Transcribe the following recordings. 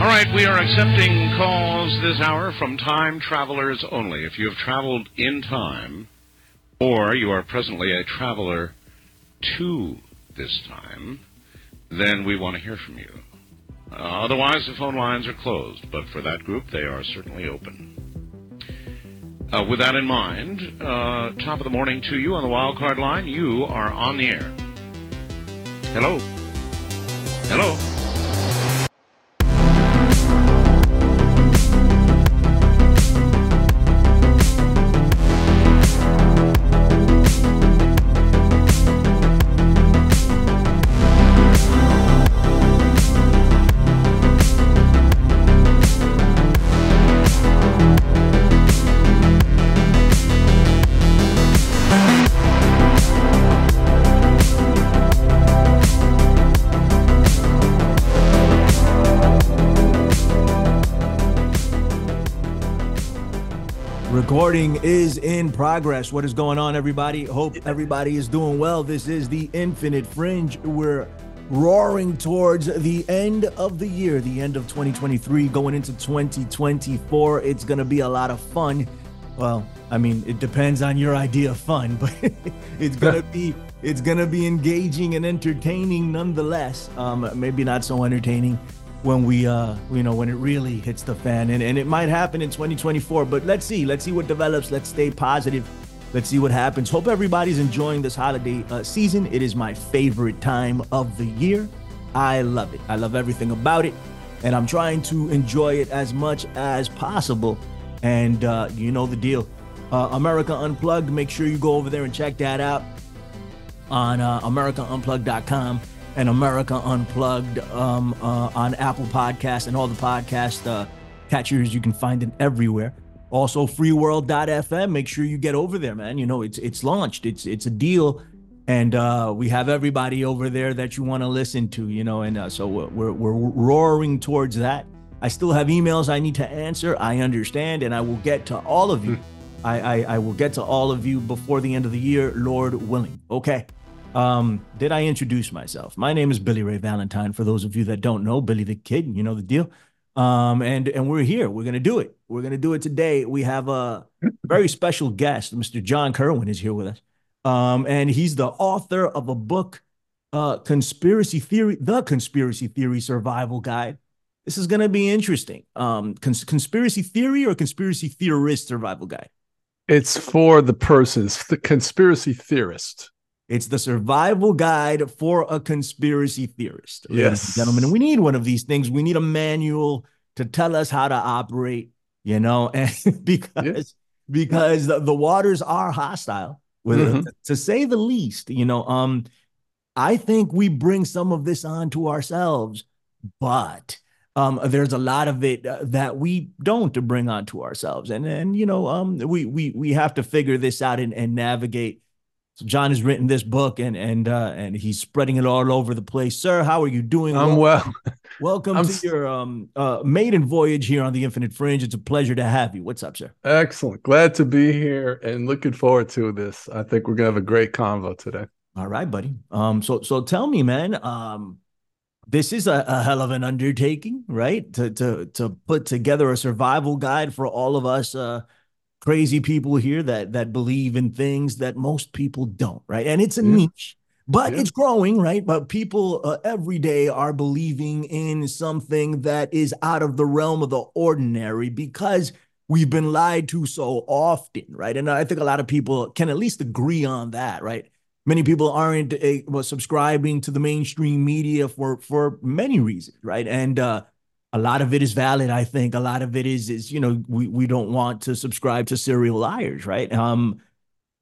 All right, we are accepting calls this hour from time travelers only. If you have traveled in time, or you are presently a traveler to this time, then we want to hear from you. Uh, otherwise, the phone lines are closed, but for that group, they are certainly open. Uh, with that in mind, uh, top of the morning to you on the wild card line. You are on the air. Hello. Hello. Recording is in progress. What is going on, everybody? Hope everybody is doing well. This is the Infinite Fringe. We're roaring towards the end of the year, the end of 2023, going into 2024. It's going to be a lot of fun. Well, I mean, it depends on your idea of fun, but it's going to be it's going to be engaging and entertaining nonetheless. Um, maybe not so entertaining when we uh you know when it really hits the fan. And, and it might happen in 2024 but let's see. Let's see what develops. Let's stay positive. Let's see what happens. Hope everybody's enjoying this holiday uh, season. It is my favorite time of the year. I love it. I love everything about it and i'm trying to enjoy it as much as possible. And uh you know the deal. Uh, america unplugged make sure you go over there and check that out on uh, americaunplugged.com and America Unplugged um, uh, on Apple Podcasts and all the podcast uh, catchers. You can find it everywhere. Also, freeworld.fm. Make sure you get over there, man. You know, it's it's launched. It's it's a deal, and uh, we have everybody over there that you want to listen to. You know, and uh, so we're we're roaring towards that. I still have emails I need to answer. I understand, and I will get to all of you. I, I I will get to all of you before the end of the year, Lord willing. Okay. Um, did I introduce myself? My name is Billy Ray Valentine. For those of you that don't know, Billy the Kid, you know the deal. Um, and and we're here. We're gonna do it. We're gonna do it today. We have a very special guest, Mr. John Kirwin, is here with us. Um, and he's the author of a book, uh, Conspiracy Theory, The Conspiracy Theory Survival Guide. This is gonna be interesting. Um, cons- conspiracy theory or conspiracy theorist survival guide? It's for the persons, the conspiracy theorist. It's the survival guide for a conspiracy theorist. Yes. Gentlemen, and we need one of these things. We need a manual to tell us how to operate, you know, and because Yes. because the, the waters are hostile, with Mhm. to say the least, you know. Um, I think we bring some of this on to ourselves, but um, there's a lot of it uh, that we don't bring onto ourselves, and and you know, um, we we we have to figure this out and, and navigate. So John has written this book and and uh, and he's spreading it all over the place. Sir, how are you doing? I'm well. Welcome I'm to your um uh maiden voyage here on the Infinite Fringe. It's a pleasure to have you. What's up, sir? Excellent. Glad to be here and looking forward to this. I think we're gonna have a great convo today. All right, buddy. Um, so so tell me, man. Um, this is a, a hell of an undertaking, right? To to to put together a survival guide for all of us uh crazy people here that that believe in things that most people don't, right? And it's a Yeah. niche, but Yeah. it's growing, right? But people uh, every day are believing in something that is out of the realm of the ordinary because we've been lied to so often, right? And I think a lot of people can at least agree on that, right? Many people aren't uh, subscribing to the mainstream media for for many reasons, right? And uh, a lot of it is valid. I think a lot of it is is you know we we don't want to subscribe to serial liars, right? Um,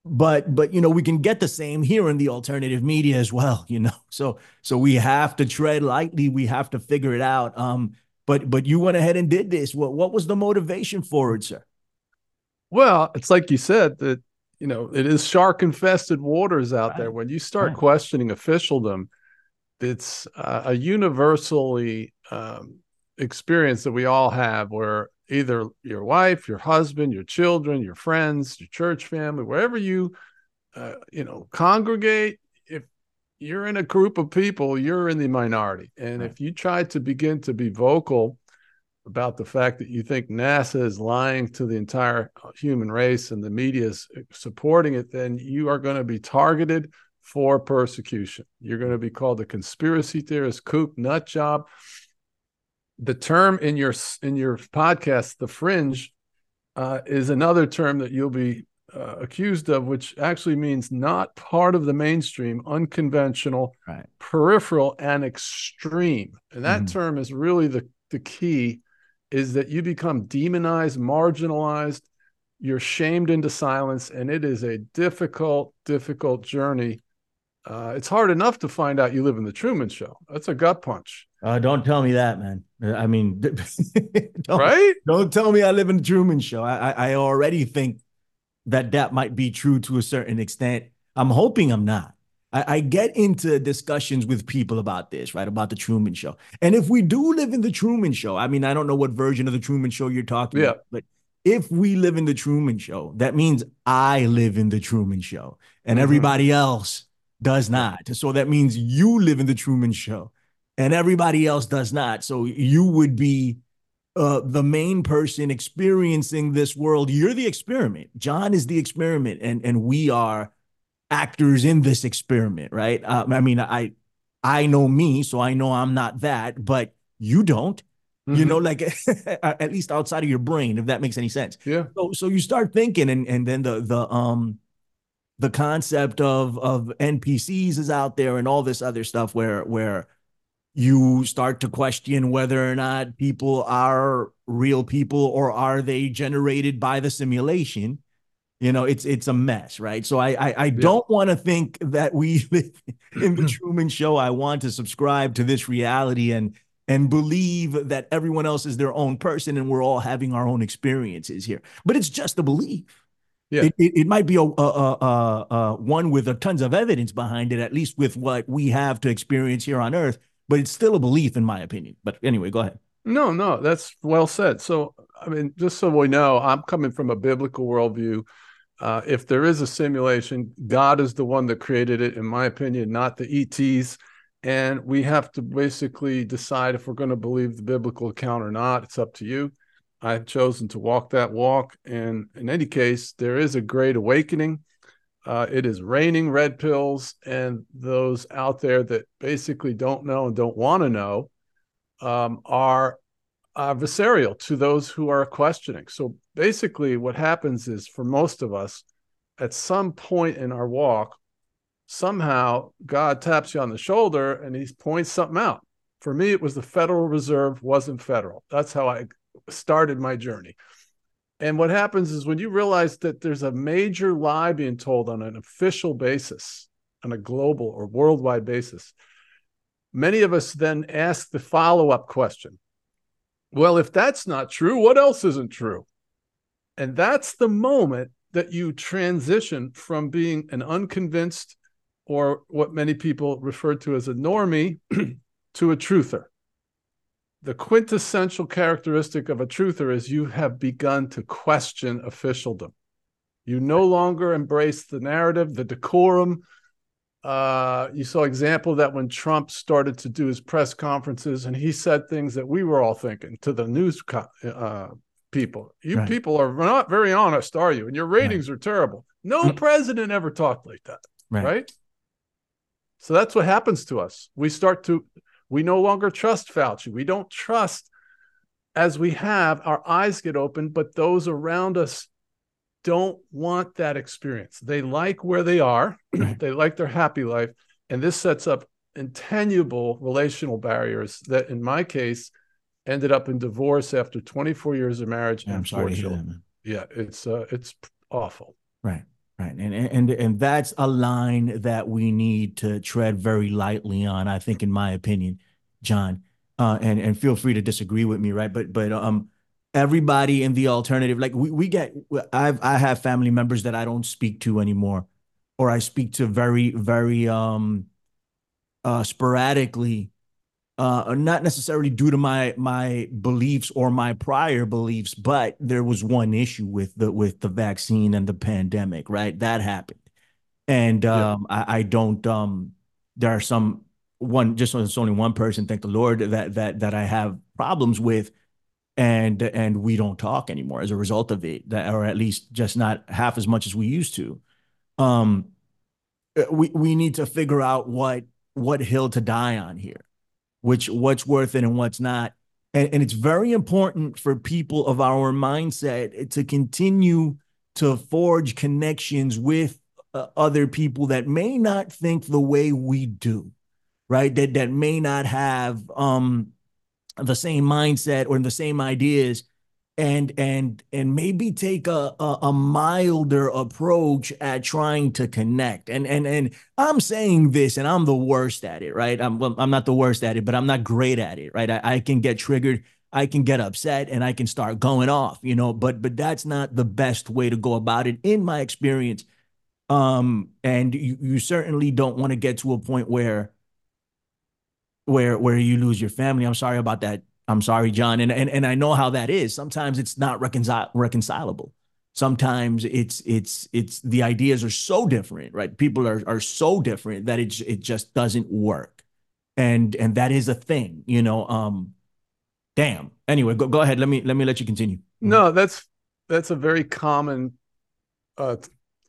but but you know we can get the same here in the alternative media as well, you know. So so we have to tread lightly. We have to figure it out. Um, but but you went ahead and did this. What what was the motivation for it, sir? Well, it's like you said that you know it is shark infested waters out there. When you start Right. questioning officialdom, it's uh, a universally um, experience that we all have, where either your wife, your husband, your children, your friends, your church family, wherever you uh, you know congregate, if you're in a group of people, you're in the minority, and Right. if you try to begin to be vocal about the fact that you think NASA is lying to the entire human race and the media is supporting it, then you are going to be targeted for persecution. You're going to be called a conspiracy theorist, kook, nut job. The term in your in your podcast, the fringe, uh, is another term that you'll be uh, accused of, which actually means not part of the mainstream, unconventional, right. peripheral, and extreme. And that Mhm. term is really the the key. Is that you become demonized, marginalized, you're shamed into silence, and it is a difficult, difficult journey. Uh, it's hard enough to find out you live in the Truman Show. That's a gut punch, Uh, don't tell me that, man. I mean, don't, right? Don't tell me I live in the Truman Show. I, I I already think that that might be true to a certain extent. I'm hoping I'm not. I, I get into discussions with people about this, right? About the Truman Show. And if we do live in the Truman Show, I mean, I don't know what version of the Truman Show you're talking Yeah. about, but if we live in the Truman Show, that means I live in the Truman Show and Mhm. everybody else does not. So that means you live in the Truman Show and everybody else does not. So you would be uh, the main person experiencing this world. You're the experiment. John is the experiment, and and we are actors in this experiment, right? Uh, I mean, I I know me, so I know I'm not that, but you don't. You Mhm. know, like at least outside of your brain, if that makes any sense. yeah, So so you start thinking, and and then the the um the concept of of NPCs is out there and all this other stuff where where you start to question whether or not people are real people or are they generated by the simulation. You know, it's it's a mess, right? So I I, I don't want to think that we in the Truman Show. I want to subscribe to this reality and and believe that everyone else is their own person and we're all having our own experiences here. But it's just a belief. Yeah. It, it, it might be a, a, a, a, a one with a tons of evidence behind it, at least with what we have to experience here on Earth. But it's still a belief, in my opinion. But anyway, go ahead. No, no, that's well said. So, I mean, just so we know, I'm coming from a biblical worldview. Uh, if there is a simulation, God is the one that created it, in my opinion, not the ETs. And we have to basically decide if we're going to believe the biblical account or not. It's up to you. I've chosen to walk that walk. And in any case, there is a great awakening. Uh, it is raining red pills, and those out there that basically don't know and don't want to know um, are adversarial to those who are questioning. So basically, what happens is for most of us, at some point in our walk, somehow God taps you on the shoulder and he points something out. For me, it was the Federal Reserve wasn't federal. That's how I started my journey. And what happens is when you realize that there's a major lie being told on an official basis, on a global or worldwide basis, many of us then ask the follow up question Well, if that's not true, what else isn't true? And that's the moment that you transition from being an unconvinced or what many people refer to as a normie to a truther. The quintessential characteristic of a truther is you have begun to question officialdom. You no longer embrace the narrative, the decorum. Uh, you saw example of that when Trump started to do his press conferences, and he said things that we were all thinking to the news co- uh, people. You Right. people are not very honest, are you? And your ratings are terrible. No Mm. president ever talked like that, Right. right? So that's what happens to us. We start to, we no longer trust Fauci. We don't trust as we have, our eyes get open, but those around us don't want that experience. They like where they are, they like their happy life. And this sets up intangible relational barriers that, in my case, ended up in divorce after 24 years of marriage Yeah, and I'm four sorry to hear children. Yeah, it's uh, it's awful. Right. Right. And and and that's a line that we need to tread very lightly on, I think, in my opinion, John. Uh, and and feel free to disagree with me, right? But but um everybody in the alternative, like we, we get I've I have family members that I don't speak to anymore, or I speak to very, very um uh sporadically uh, not necessarily due to my my beliefs or my prior beliefs, but there was one issue with the with the vaccine and the pandemic, right? That happened, and Yeah. um, I, I don't. Um, there are some one just so it's only one person. Thank the Lord that that that I have problems with, and and we don't talk anymore as a result of it, or at least just not half as much as we used to. Um, we we need to figure out what what hill to die on here, which what's worth it and what's not. And, and it's very important for people of our mindset to continue to forge connections with uh, other people that may not think the way we do, right? That that may not have um the same mindset or the same ideas and and and maybe take a, a, a milder approach at trying to connect. And and and i'm saying this and i'm the worst at it right? I'm i'm not the worst at it but i'm not great at it right? I, I can get triggered i can get upset and i can start going off you know? But but that's not the best way to go about it in my experience. Um and you, you certainly don't want to get to a point where where where you lose your family. I'm sorry about that I'm sorry, John. And, and, and I know how that is. Sometimes it's not reconcil- reconcilable. Sometimes it's it's it's the ideas are so different, right? People are are so different that it it just doesn't work. And and that is a thing, you know. Um damn. Anyway, go go ahead. Let me let me let you continue. No, that's that's a very common uh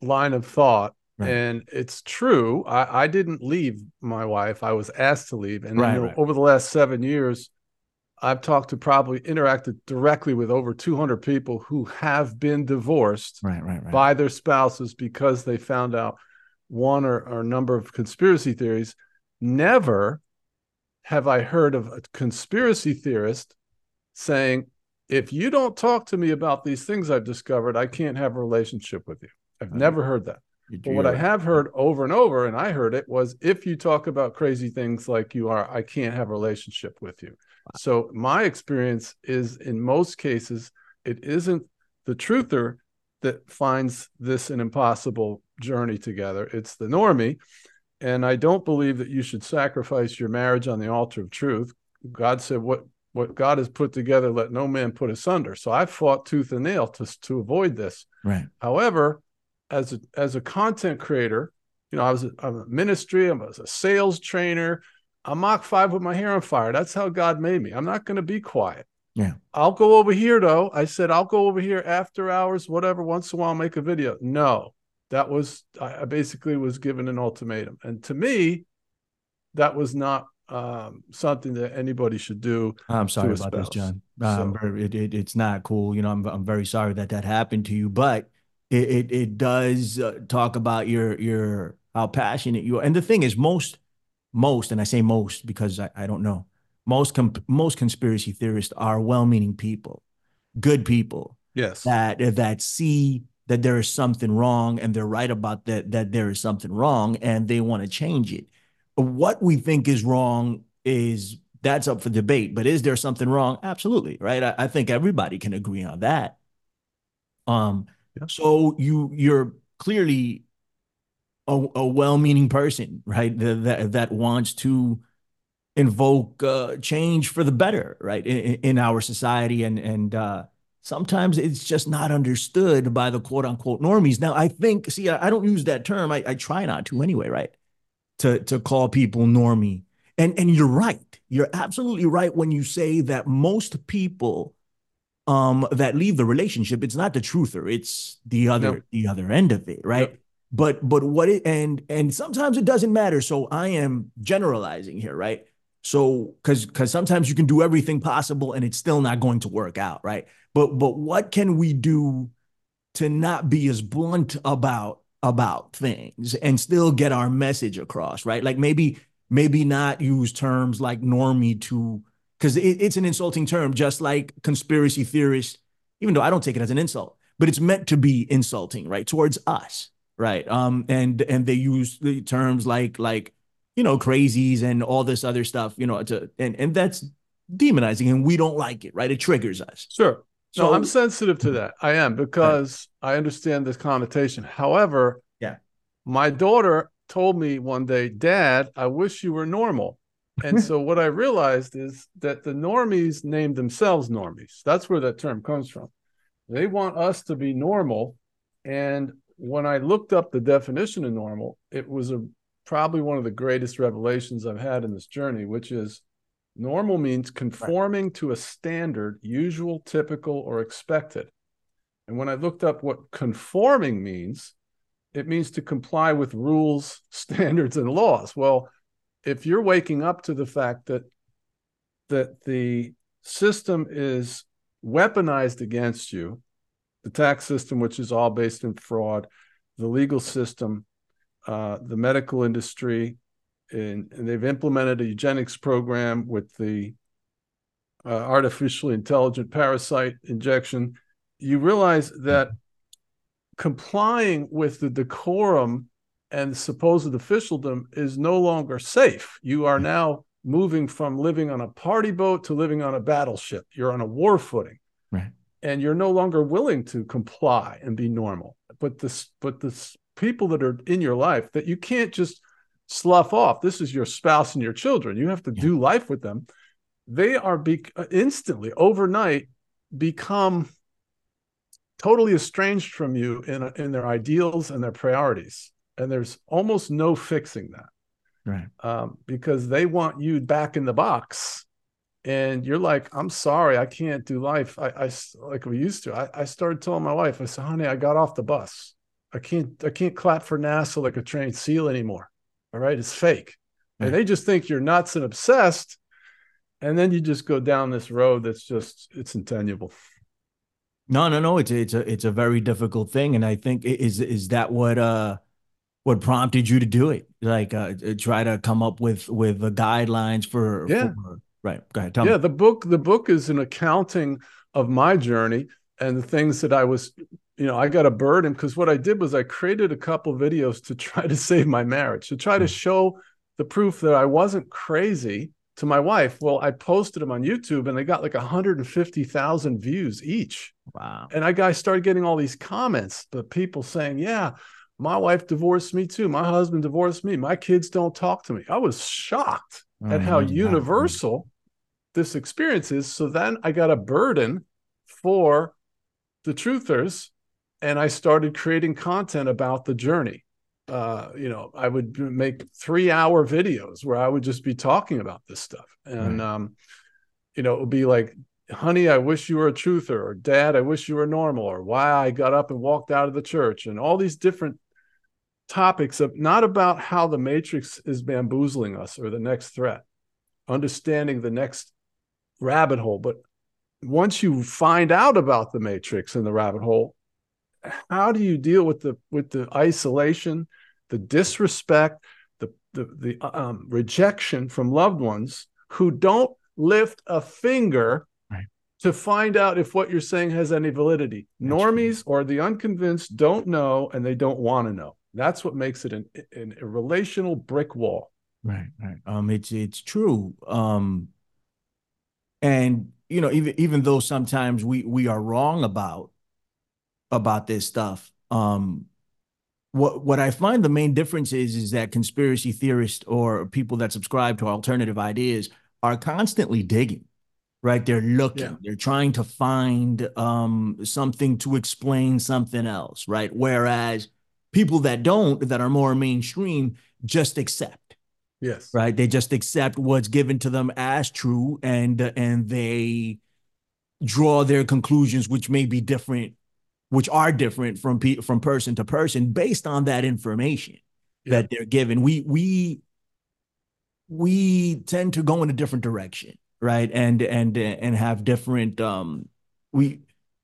line of thought Right. And it's true. I, I, didn't leave my wife. I was asked to leave. And right, right. over the last seven years, I've talked to probably interacted directly with over 200 people who have been divorced right, right, right. by their spouses because they found out one or, or a number of conspiracy theories. Never have I heard of a conspiracy theorist saying, if you don't talk to me about these things I've discovered, I can't have a relationship with you. I've never heard that. But what I have heard over and over, and I heard it, was if you talk about crazy things like you are, I can't have a relationship with you. So my experience is in most cases, it isn't the truther that finds this an impossible journey together. It's the normie. And I don't believe that you should sacrifice your marriage on the altar of truth. God said, what what God has put together, let no man put asunder. So I fought tooth and nail to, to avoid this. Right. However, as a, as a content creator, you know, I was a, I'm a ministry, I was a sales trainer, I'm Mach 5 with my hair on fire. That's how God made me. I'm not going to be quiet. Yeah. I'll go over here though. I said I'll go over here after hours, whatever, once in a while make a video. No. That was I basically was given an ultimatum. And to me, that was not um, something that anybody should do. I'm sorry about this, John. Um, so, it, it, it's not cool. You know, I'm I'm very sorry that that happened to you, but it it, it does uh, talk about your your how passionate you are. And the thing is, most most, and I say most because I, I don't know, most most conspiracy theorists are well-meaning people, good people. Yes. That that see that there is something wrong and they're right about that that there is something wrong and they want to change it. What we think is wrong is that's up for debate. But is there something wrong? Absolutely, right? I, I think everybody can agree on that. Um, yeah. so you you're clearly a, a well-meaning person, right? That that wants to invoke uh, change for the better, right, in, in our society, and and uh, sometimes it's just not understood by the quote unquote normies. Now, I think, see, I, I don't use that term. I, I try not to anyway, right? To to call people normie, and and you're right. You're absolutely right when you say that most people um that leave the relationship it's not the truther it's the other the other end of it right but but what it and and sometimes it doesn't matter. So i am generalizing here right? So because because sometimes you can do everything possible and it's still not going to work out right? But but what can we do to not be as blunt about about things and still get our message across right? Like maybe maybe not use terms like normie to because it, it's an insulting term just like conspiracy theorist even though i don't take it as an insult but it's meant to be insulting right towards us right? Um, and and they use the terms like like you know crazies and all this other stuff, you know, to and and that's demonizing, and we don't like it, right? It triggers us. Sure. So no, I'm sensitive to that. I am because right. I understand this connotation. However, yeah, my daughter told me one day, Dad, I wish you were normal. And so what I realized is that the normies named themselves normies. That's where that term comes from. They want us to be normal. And when I looked up the definition of normal, it was a probably one of the greatest revelations I've had in this journey, which is Normal means conforming right. to a standard, usual, typical, or expected. And when I looked up what conforming means, it means to comply with rules, standards, and laws. Well, if you're waking up to the fact that that the system is weaponized against you, the tax system, which is all based in fraud, the legal system, uh, the medical industry, and, and, they've implemented a eugenics program with the uh, artificially intelligent parasite injection. You realize that complying with the decorum and supposed officialdom is no longer safe. You are now moving from living on a party boat to living on a battleship. You're on a war footing. Right. And you're no longer willing to comply and be normal. But this but this people that are in your life that you can't just slough off. This is your spouse and your children. You have to yeah. do life with them. They are be- instantly overnight become totally estranged from you in in their ideals and their priorities. And there's almost no fixing that. Right. Um, because they want you back in the box and you're like, I'm sorry, I can't do life. I, I like we used to. I, I started telling my wife, I said, honey, I got off the bus. I can't I can't clap for NASA like a trained SEAL anymore. All right, it's fake. Right. And they just think you're nuts and obsessed. And then you just go down this road that's just it's intenable. No, no, no. It's it's a it's a very difficult thing. And I think is is that what uh what prompted you to do it? Like uh try to come up with with the guidelines for yeah. For, right. Go ahead. Tell yeah, me. the book the book is an accounting of my journey and the things that I was you know, I got a burden because what I did was I created a couple videos to try to save my marriage, to try to hmm. show the proof that I wasn't crazy to my wife. Well, I posted them on YouTube and they got like 150,000 views each. Wow. And I guys started getting all these comments, but people saying, yeah, my wife divorced me too. My husband divorced me. My kids don't talk to me. I was shocked oh, at how universal this experience is. So then I got a burden for the truthers and I started creating content about the journey. Uh, you know, I would make three hour videos where I would just be talking about this stuff. And, right. um, you know, it would be like, honey, I wish you were a truther, or dad, I wish you were normal, or why I got up and walked out of the church, and all these different topics of not about how the matrix is bamboozling us or the next threat, understanding the next rabbit hole. But once you find out about the matrix and the rabbit hole, how do you deal with the with the isolation, the disrespect, the the the um, rejection from loved ones who don't lift a finger right. to find out if what you're saying has any validity. That's Normies true. or the unconvinced don't know and they don't want to know. That's what makes it an, an, a relational brick wall. Right, right. Um, it's it's true. Um, and you know, even even though sometimes we we are wrong about about this stuff. Um, what what I find the main difference is is that conspiracy theorists or people that subscribe to alternative ideas are constantly digging, right? They're looking, yeah. they're trying to find um, something to explain something else, right? Whereas people that don't, that are more mainstream, just accept. Yes. Right. They just accept what's given to them as true, and and they draw their conclusions, which may be different which are different from pe- from person to person based on that information yeah. that they're given. We we we tend to go in a different direction, right? And and and have different um we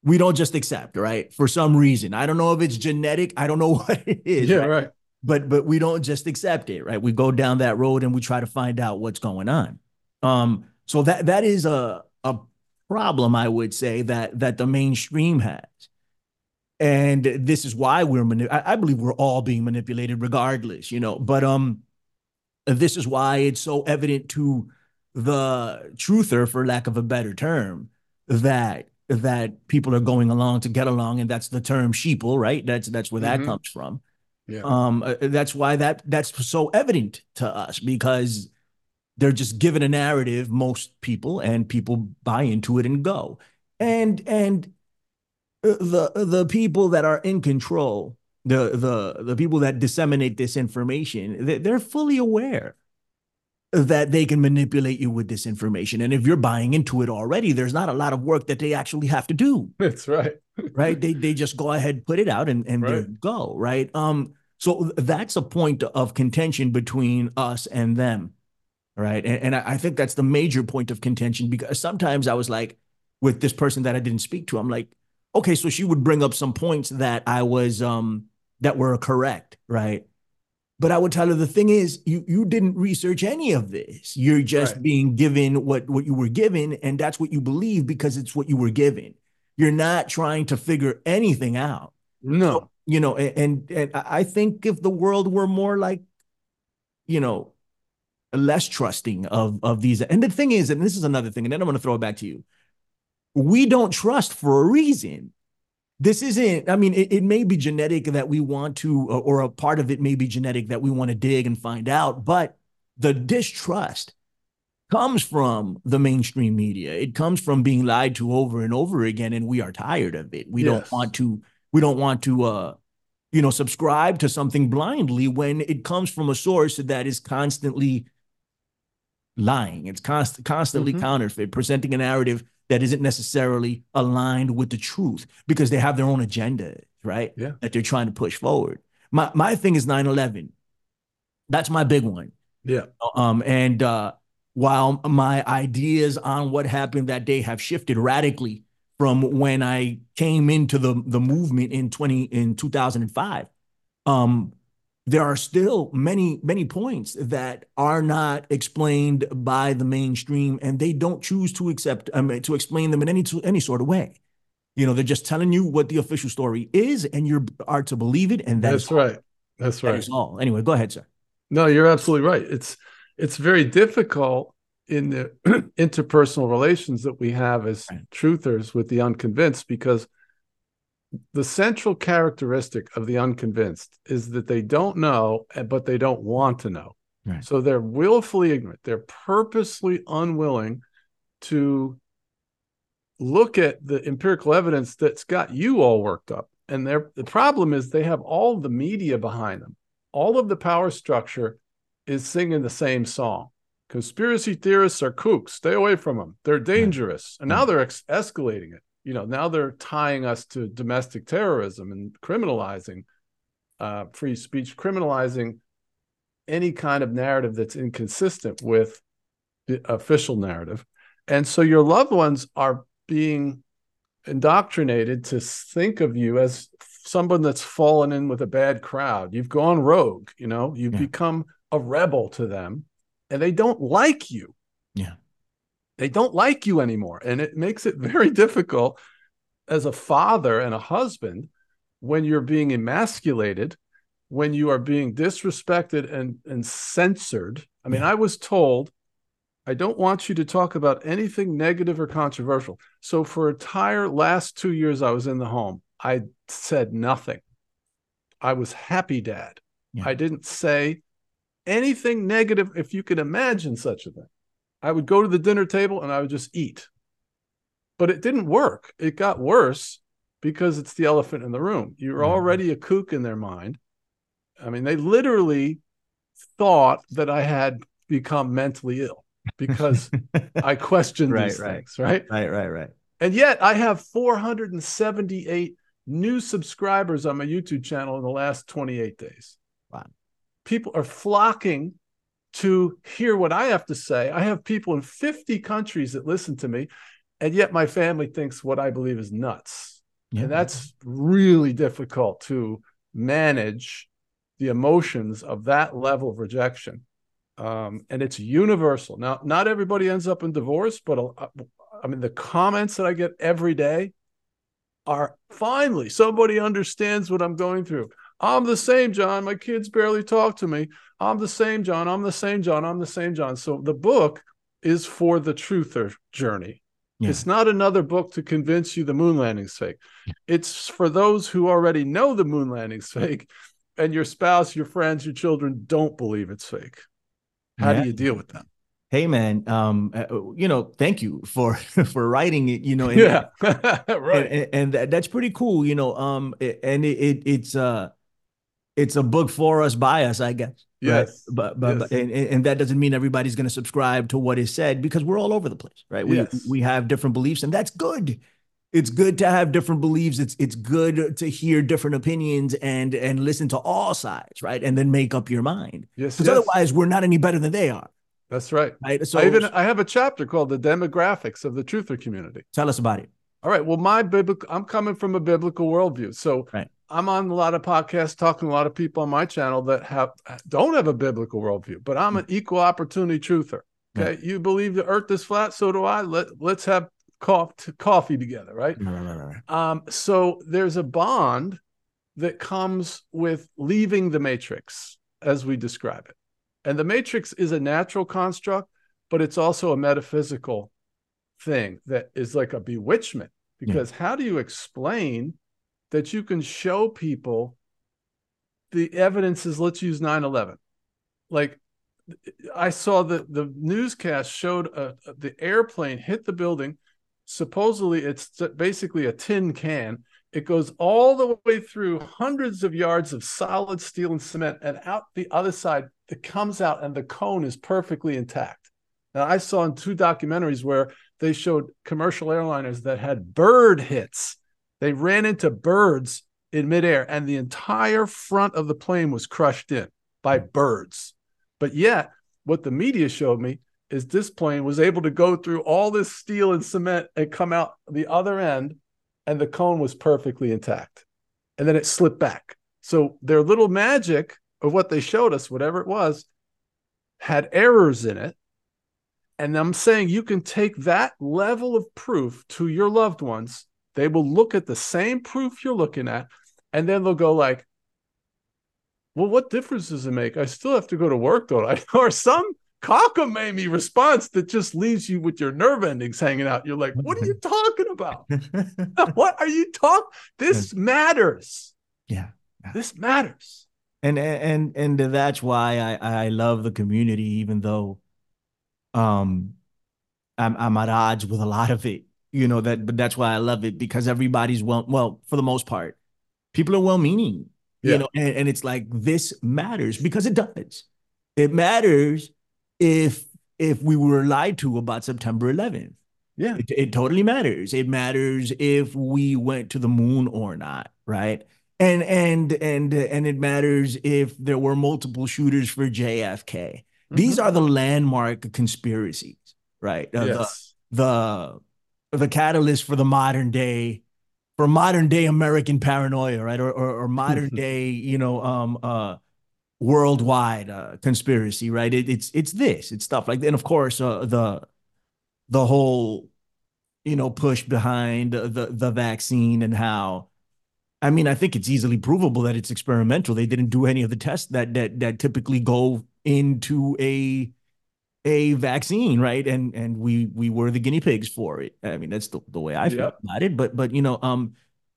we don't just accept, right? For some reason. I don't know if it's genetic, I don't know what it is. Yeah, right. right. But but we don't just accept it, right? We go down that road and we try to find out what's going on. Um so that that is a a problem I would say that that the mainstream has and this is why we're mani- I, I believe we're all being manipulated regardless you know but um this is why it's so evident to the truther for lack of a better term that that people are going along to get along and that's the term sheeple right? That's that's where mm-hmm. that comes from. Yeah. Um uh, that's why that that's so evident to us because they're just given a narrative most people and people buy into it and go. And and the the people that are in control, the the the people that disseminate this information, they're fully aware that they can manipulate you with this information. And if you're buying into it already, there's not a lot of work that they actually have to do. That's right. right. They they just go ahead, put it out, and and right. go. Right. Um. So that's a point of contention between us and them. Right. And, and I think that's the major point of contention because sometimes I was like, with this person that I didn't speak to, I'm like, okay, so she would bring up some points that I was um that were correct, right? But I would tell her the thing is, you you didn't research any of this. You're just right. being given what what you were given, and that's what you believe because it's what you were given. You're not trying to figure anything out. No, so, you know, and, and I think if the world were more like, you know, less trusting of of these, and the thing is, and this is another thing, and then I'm going to throw it back to you. We don't trust for a reason this isn't i mean it, it, may be genetic that we want to or a part of it may be genetic that we want to dig and find out but the distrust comes from the mainstream media it comes from being lied to over and over again and we are tired of it we yes. don't want to we don't want to uh you know subscribe to something blindly when it comes from a source that is constantly lying it's const- constantly mm-hmm. counterfeit presenting a narrative that isn't necessarily aligned with the truth because they have their own agenda, right? Yeah. That they're trying to push forward. My my thing is 9-11. That's my big one. Yeah. Um, and uh, while my ideas on what happened that day have shifted radically from when I came into the the movement in 20 in 2005, um, there are still many many points that are not explained by the mainstream and they don't choose to accept um, to explain them in any any sort of way. You know they're just telling you what the official story is and you are to believe it and that that's right. That's right. that's all. Anyway go ahead sir. No you're absolutely right. It's it's very difficult in the interpersonal relations that we have as right. truthers with the unconvinced because the central characteristic of the unconvinced is that they don't know, eh, but they don't want to know. Right. So they're willfully ignorant. They're purposely unwilling to look at the empirical evidence that's got you all worked up. And the problem is they have all the media behind them. All of the power structure is singing the same song. Conspiracy theorists are kooks. Stay away from them. They're dangerous. Right. And now they're ex- escalating it you know now they're tying us to domestic terrorism and criminalizing uh, free speech criminalizing any kind of narrative that's inconsistent with the official narrative. And so your loved ones are being indoctrinated to think of you as someone that's fallen in with a bad crowd. You've gone rogue you know you've yeah. become a rebel to them and they don't like you they don't like you anymore. And it makes it very difficult as a father and a husband when you're being emasculated, when you are being disrespected and, and censored. I mean, I was told, I don't want you to talk about anything negative or controversial. So for entire last two years I was in the home, I said nothing. I was happy dad. Yeah. I didn't say anything negative, if you could imagine such a thing. I would go to the dinner table and I would just eat. But it didn't work. It got worse because it's the elephant in the room. You're mm-hmm. already a kook in their mind. I mean, they literally thought that I had become mentally ill because I questioned right, these right. things, right? Right, right, right. And yet I have 478 new subscribers on my YouTube channel in the last 28 days. Wow. People are flocking to hear what I have to say. I have people in 50 countries that listen to me, and yet my family thinks what I believe is nuts. Yeah. And that's really difficult to manage the emotions of that level of rejection. Um, and it's universal. Now, not everybody ends up in divorce, but I mean, the comments that I get every day are finally somebody understands what I'm going through. I'm the same, John. My kids barely talk to me. I'm the same, John. I'm the same, John. I'm the same, John. So the book is for the truther journey. Yeah. It's not another book to convince you the moon landing's fake. It's for those who already know the moon landing's fake and your spouse, your friends, your children don't believe it's fake. How yeah. do you deal with them? Hey man, um, uh, you know, thank you for for writing it. You know, and, yeah, right, and, and, and, that's pretty cool. You know, um, and it, it it's uh, it's a book for us by us, I guess. Yes. Right? But but, Yes. but and, and that doesn't mean everybody's going to subscribe to what is said because we're all over the place, right? We Yes. we have different beliefs and that's good. It's good to have different beliefs. It's it's good to hear different opinions and and listen to all sides, right? And then make up your mind. Yes. Because yes. otherwise we're not any better than they are, That's right. right? So I even I have a chapter called the demographics of the truther community. tell us about it. All right. Well, my biblical, I'm coming from a biblical worldview. So Right. I'm on a lot of podcasts talking to a lot of people on my channel that have don't have a biblical worldview, but I'm an equal opportunity truther. Okay. You believe the earth is flat, so do I. Let let's have coffee coffee together, right? Right, right, right. Um, so there's a bond that comes with leaving the matrix, as we describe it. And the matrix is a natural construct, but it's also a metaphysical thing that is like a bewitchment. Because how do you explain that you can show people the evidence is let's use 9-11 like i saw that the newscast showed a, the airplane hit the building. Supposedly it's basically a tin can. It goes all the way through hundreds of yards of solid steel and cement and out the other side it comes out and the cone is perfectly intact. Now i saw in two documentaries where they showed commercial airliners that had bird hits they ran into birds in midair and the entire front of the plane was crushed in by hmm. birds. But yet what the media showed me is this plane was able to go through all this steel and cement and come out the other end and the cone was perfectly intact. And then it slipped back. So their little magic of what they showed us whatever it was had errors in it. And i'm saying you can take that level of proof to your loved ones they will look at the same proof you're looking at and then they'll go like well what difference does it make? I still have to go to work don't i? Or some cockamamie response that just leaves you with your nerve endings hanging out. You're like what are you talking about? What are you talking this matters. Yeah. this matters. And and and that's why I I love the community, even though um I'm I'm at odds with a lot of it. You know that, but that's why I love it because everybody's well, well for the most part, people are well meaning. Yeah. You know, and, and it's like this matters because it does. It matters if if we were lied to about September 11th. yeah It, it totally matters. It matters if we went to the moon or not, right? And and and and it matters if there were multiple shooters for JFK. These Mhm. are the landmark conspiracies, right? Uh, yes The the the catalyst for the modern day for modern day American paranoia, right? Or or, or modern day, you know, um uh worldwide uh, conspiracy, right? It, it's it's this, it's stuff like that. And of course, uh, the the whole you know push behind the the vaccine and how I mean, I think it's easily provable that it's experimental. They didn't do any of the tests that that that typically go into a a vaccine, right? And and we we were the guinea pigs for it. I mean, that's the, the way I feel Yep. about it. But but you know, um,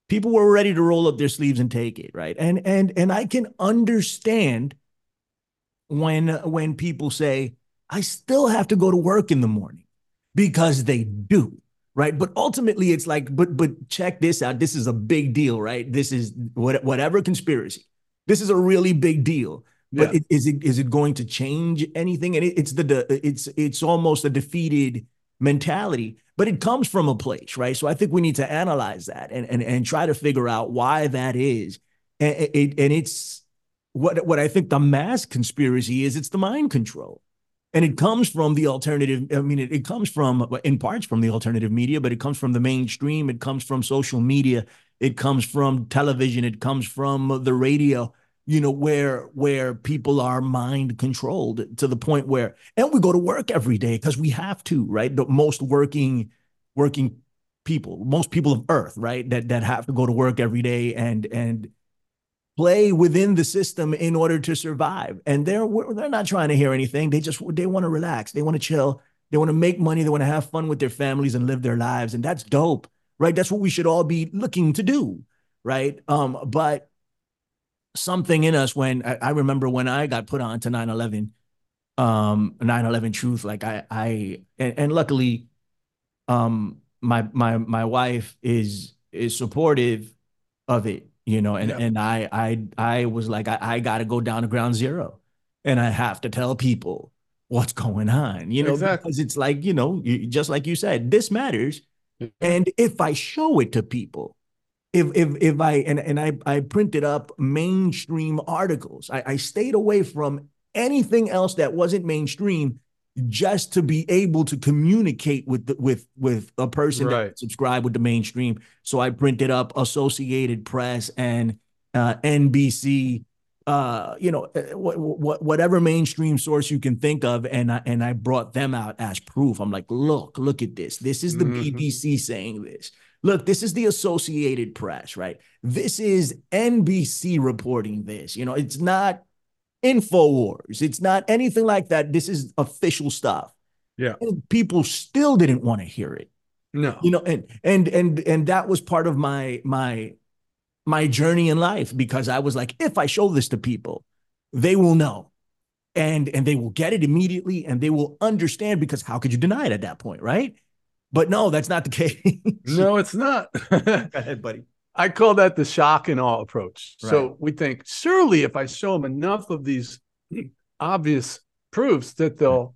people were ready to roll up their sleeves and take it, right? And and and I can understand when when people say I still have to go to work in the morning because they do, right? But ultimately, it's like, but but check this out. This is a big deal, right? This is what whatever conspiracy. This is a really big deal. But Yeah. it, is it is it going to change anything? And it, it's the, it's it's almost a defeated mentality, but it comes from a place, right? So I think we need to analyze that and and and try to figure out why that is. And it, and it's what what I think the mass conspiracy is. It's the mind control, and it comes from the alternative. I mean, it, it comes from in parts from the alternative media, but it comes from the mainstream. It comes from social media. It comes from television. It comes from the radio you know where where people are mind controlled to the point where and we go to work every day because we have to right? The most working working people most people of earth right that that have to go to work every day and and play within the system in order to survive. And they're they're not trying to hear anything. They just they want to relax. They want to chill. They want to make money. They want to have fun with their families and live their lives. And that's dope right? That's what we should all be looking to do right? Um but something in us when I, I remember when I got put on to 9-11, um, 9-11 truth, like I, I, and, and luckily, um, my, my, my wife is, is supportive of it. you know, and Yeah. and I I I was like, I, I got to go down to ground zero, and I have to tell people what's going on, you know, Exactly. because it's like you know, you, just like you said, this matters, and if I show it to people, if if if I and and I I printed up mainstream articles, I, I stayed away from anything else that wasn't mainstream just to be able to communicate with the, with with a person Right. that subscribed with the mainstream. So I printed up Associated Press and uh, NBC, uh, you know, wh- wh- whatever mainstream source you can think of, and I and I brought them out as proof. I'm like, look, look at this. This is the Mhm. BBC saying this. Look, this is the Associated Press, right? This is NBC reporting this. You know, it's not InfoWars. It's not anything like that. This is official stuff. Yeah. And people still didn't want to hear it. No. You know, and and and and that was part of my my my journey in life because I was like, if I show this to people, they will know. And and they will get it immediately and they will understand because how could you deny it at that point, right? But no, that's not the case. no, it's not. Go ahead, buddy. I call that the shock and awe approach. So we think surely if I show them enough of these obvious proofs that they'll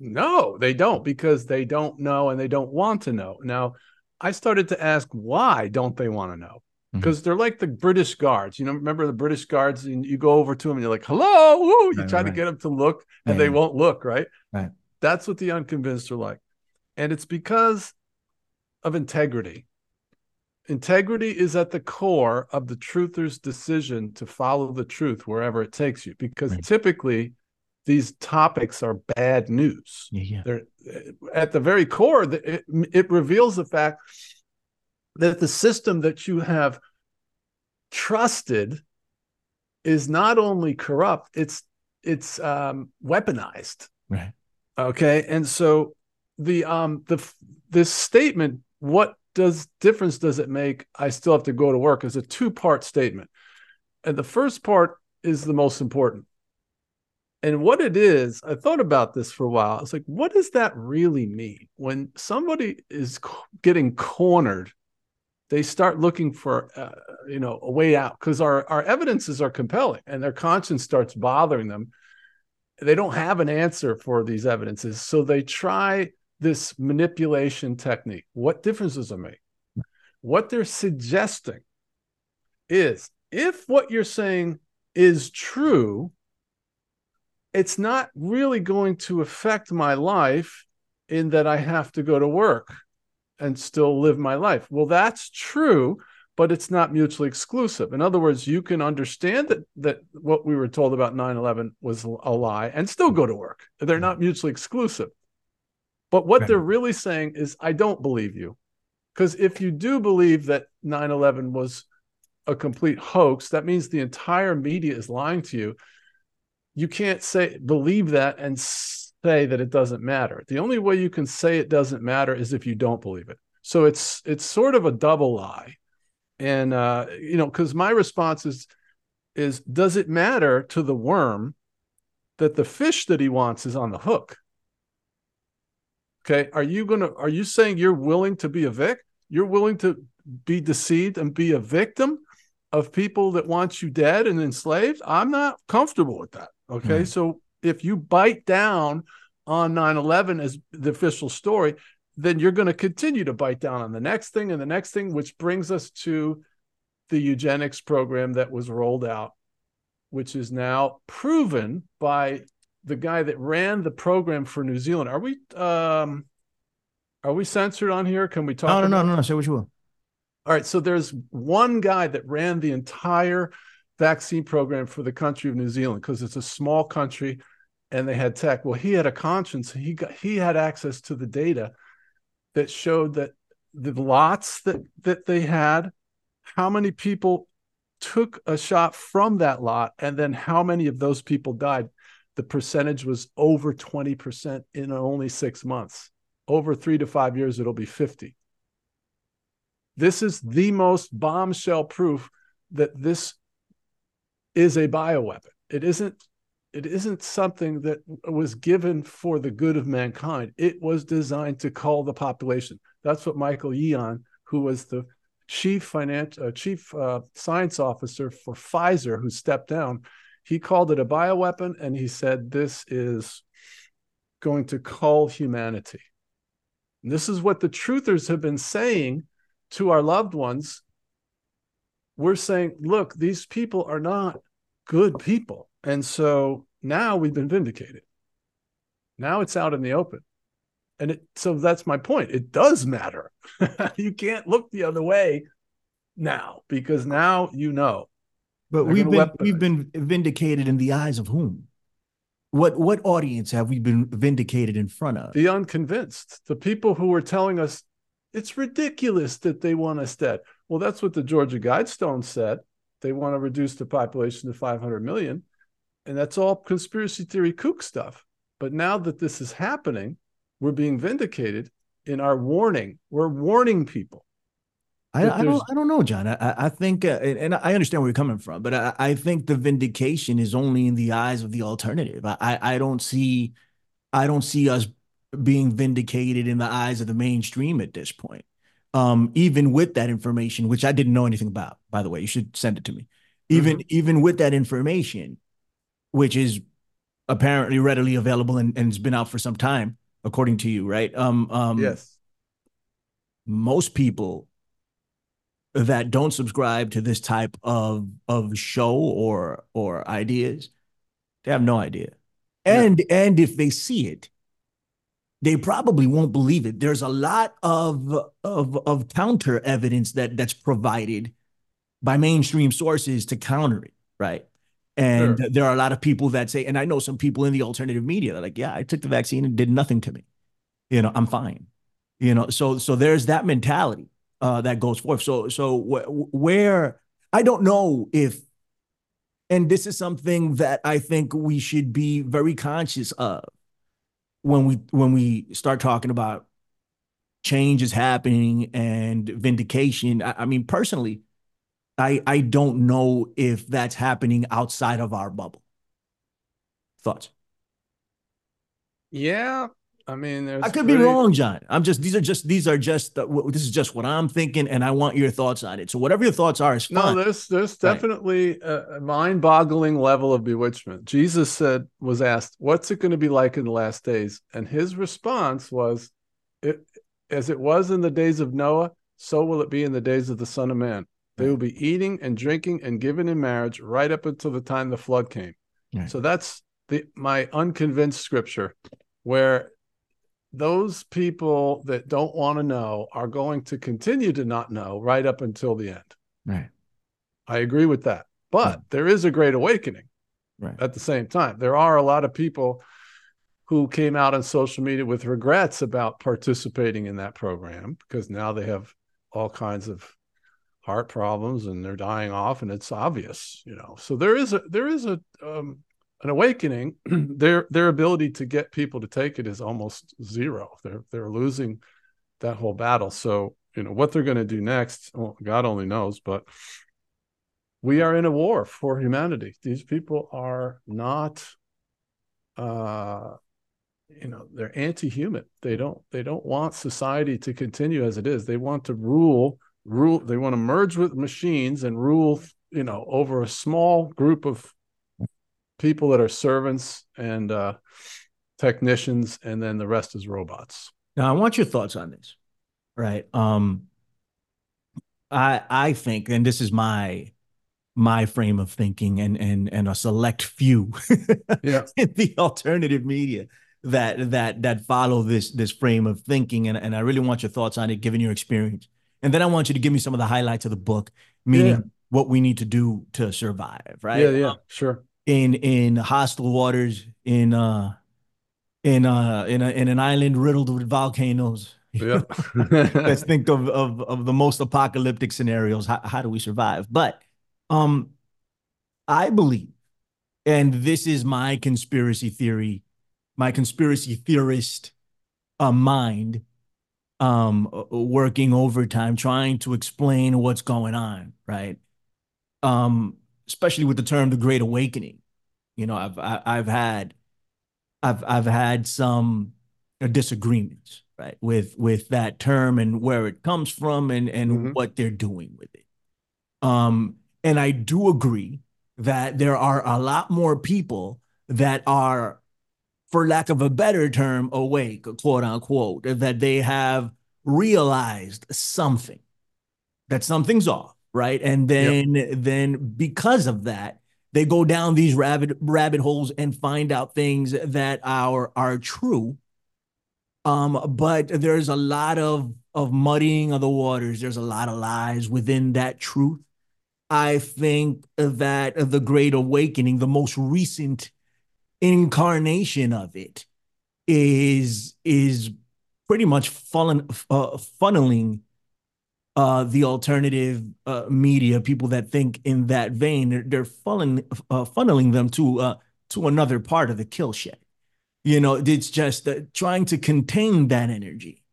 no, they don't because they don't know and they don't want to know. Now, I started to ask why don't they want to know? Mm-hmm. Because they're like the British guards. You know, remember the British guards and you go over to them and you're like, "Hello," woo, you Right, try to get them to look and Yeah. they won't look, right? Right. That's what the unconvinced are like. And it's because of integrity. Integrity is at the core of the truther's decision to follow the truth wherever it takes you, because Right. typically these topics are bad news. Yeah, yeah. They're at the very core, it, it reveals the fact that the system that you have trusted is not only corrupt, it's it's um, weaponized. Right. Okay, and so the um the this statement, what does difference does it make? I still have to go to work is a two part statement, and the first part is the most important. And what it is, I thought about this for a while. It's like, what does that really mean when somebody is getting cornered? They start looking for, uh, you know, a way out because our our evidences are compelling, and their conscience starts bothering them they don't have an answer for these evidences so they try this manipulation technique what difference does it make what they're suggesting is if what you're saying is true it's not really going to affect my life in that i have to go to work and still live my life well that's true but it's not mutually exclusive. In other words, you can understand that that what we were told about 9/11 was a lie and still go to work. They're not mm-hmm. mutually exclusive. But what Right. they're really saying is I don't believe you. Because if you do believe that 9/11 was a complete hoax, that means the entire media is lying to you. You can't say believe that and say that it doesn't matter. The only way you can say it doesn't matter is if you don't believe it. So it's it's sort of a double lie and uh you know because my response is is does it matter to the worm that the fish that he wants is on the hook okay are you gonna are you saying you're willing to be a vic you're willing to be deceived and be a victim of people that want you dead and enslaved i'm not comfortable with that okay Right. so if you bite down on 9-11 as the official story then you're going to continue to bite down on the next thing and the next thing, which brings us to the eugenics program that was rolled out, which is now proven by the guy that ran the program for New Zealand. Are we um are we censored on here? Can we talk? No, no, no, no, no. Say what you will. All right, so there's one guy that ran the entire vaccine program for the country of New Zealand because it's a small country and they had tech. Well, he had a conscience. He got he had access to the data that showed that the lots that that they had, how many people took a shot from that lot, and then how many of those people died. The percentage was over 20% in only six months. Over three to five years, it'll be 50. This is the most bombshell proof that this is a bioweapon. It isn't it isn't something that was given for the good of mankind. It was designed to cull the population. That's what Michael Yeadon, who was the chief finance, uh, chief uh, science officer for Pfizer, who stepped down. He called it a bioweapon, and he said this is going to cull humanity. And this is what the truthers have been saying to our loved ones. We're saying, look, these people are not good people. And so now we've been vindicated. Now it's out in the open. And it, so that's my point. It does matter. you can't look the other way now because now you know. But They're we've been we've been vindicated in the eyes of whom? What what audience have we been vindicated in front of? The unconvinced, the people who were telling us it's ridiculous that they want us dead. Well, that's what the Georgia Guidestone said. They want to reduce the population to 500 million, and that's all conspiracy theory kook stuff. But now that this is happening, we're being vindicated in our warning. We're warning people. I, I don't. I don't know, John. I, I think, uh, and I understand where you're coming from, but I, I think the vindication is only in the eyes of the alternative. I, I don't see, I don't see us being vindicated in the eyes of the mainstream at this point. Um, even with that information, which I didn't know anything about, by the way, you should send it to me. Even mm-hmm. even with that information, which is apparently readily available and, and has been out for some time, according to you, right? Um, um, yes. Most people that don't subscribe to this type of of show or or ideas, they have no idea. And yeah. and if they see it, they probably won't believe it. There's a lot of of of counter evidence that that's provided by mainstream sources to counter it, right? And sure. there are a lot of people that say, and I know some people in the alternative media that like, yeah, I took the vaccine and did nothing to me. You know, I'm fine. You know, so so there's that mentality uh, that goes forth. So so wh- where I don't know if, and this is something that I think we should be very conscious of when we when we start talking about change is happening and vindication. I, I mean, personally, I I don't know if that's happening outside of our bubble. Thoughts? Yeah, I mean, I could pretty... be wrong, John. I'm just these are just these are just uh, this is just what I'm thinking, and I want your thoughts on it. So whatever your thoughts are is fine. No, there's there's definitely right. a mind-boggling level of bewitchment. Jesus said was asked, "What's it going to be like in the last days?" And his response was, "It as it was in the days of Noah, so will it be in the days of the Son of Man." They will be eating and drinking and given in marriage right up until the time the flood came. Right. So that's the my unconvinced scripture where those people that don't want to know are going to continue to not know right up until the end. Right. I agree with that. But there is a great awakening right. at the same time. There are a lot of people who came out on social media with regrets about participating in that program because now they have all kinds of heart problems and they're dying off and it's obvious you know so there is a there is a um, an awakening their their ability to get people to take it is almost zero. They're they're losing that whole battle. So you know what they're going to do next well, god only knows but we are in a war for humanity. These people are not uh you know they're anti-human. They don't they don't want society to continue as it is. They want to rule rule they want to merge with machines and rule you know over a small group of people that are servants and uh technicians and then the rest is robots now i want your thoughts on this right um i i think and this is my my frame of thinking and and and a select few yeah in the alternative media that that that follow this this frame of thinking and, and i really want your thoughts on it given your experience and then I want you to give me some of the highlights of the book, meaning yeah. what we need to do to survive, right? Yeah, yeah, um, sure. In in hostile waters, in uh in uh in a, in an island riddled with volcanoes. Yeah. Let's think of, of of the most apocalyptic scenarios. How, how do we survive? But um I believe, and this is my conspiracy theory, my conspiracy theorist uh, mind um working overtime trying to explain what's going on right um especially with the term the great awakening you know i've I, have i have had i've i've had some disagreements, right, with with that term and where it comes from and and mm-hmm. what they're doing with it. Um, and I do agree that there are a lot more people that are, for lack of a better term, awake, quote unquote, that they have realized something, that something's off, right? And then yep. then because of that, they go down these rabbit rabbit holes and find out things that are are true. Um, but there's a lot of of muddying of the waters. There's a lot of lies within that truth. I think that the Great Awakening, the most recent incarnation of it, is is pretty much fallen, uh, funneling uh, the alternative uh, media, people that think in that vein, they're, they're funneling, uh, funneling them to uh, to another part of the kill shed. You know, it's just uh, trying to contain that energy,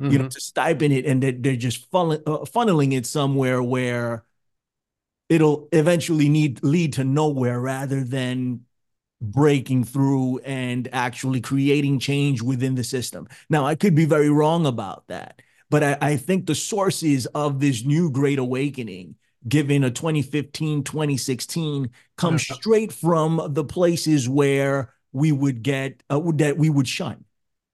mm-hmm. you know, mm-hmm. to stipend it, and they're, they're just funneling, uh, funneling it somewhere where it'll eventually need lead to nowhere rather than breaking through and actually creating change within the system. Now, I could be very wrong about that, but I, I think the sources of this new great awakening, given a 2015, 2016, come yeah. straight from the places where we would get uh, that we would shun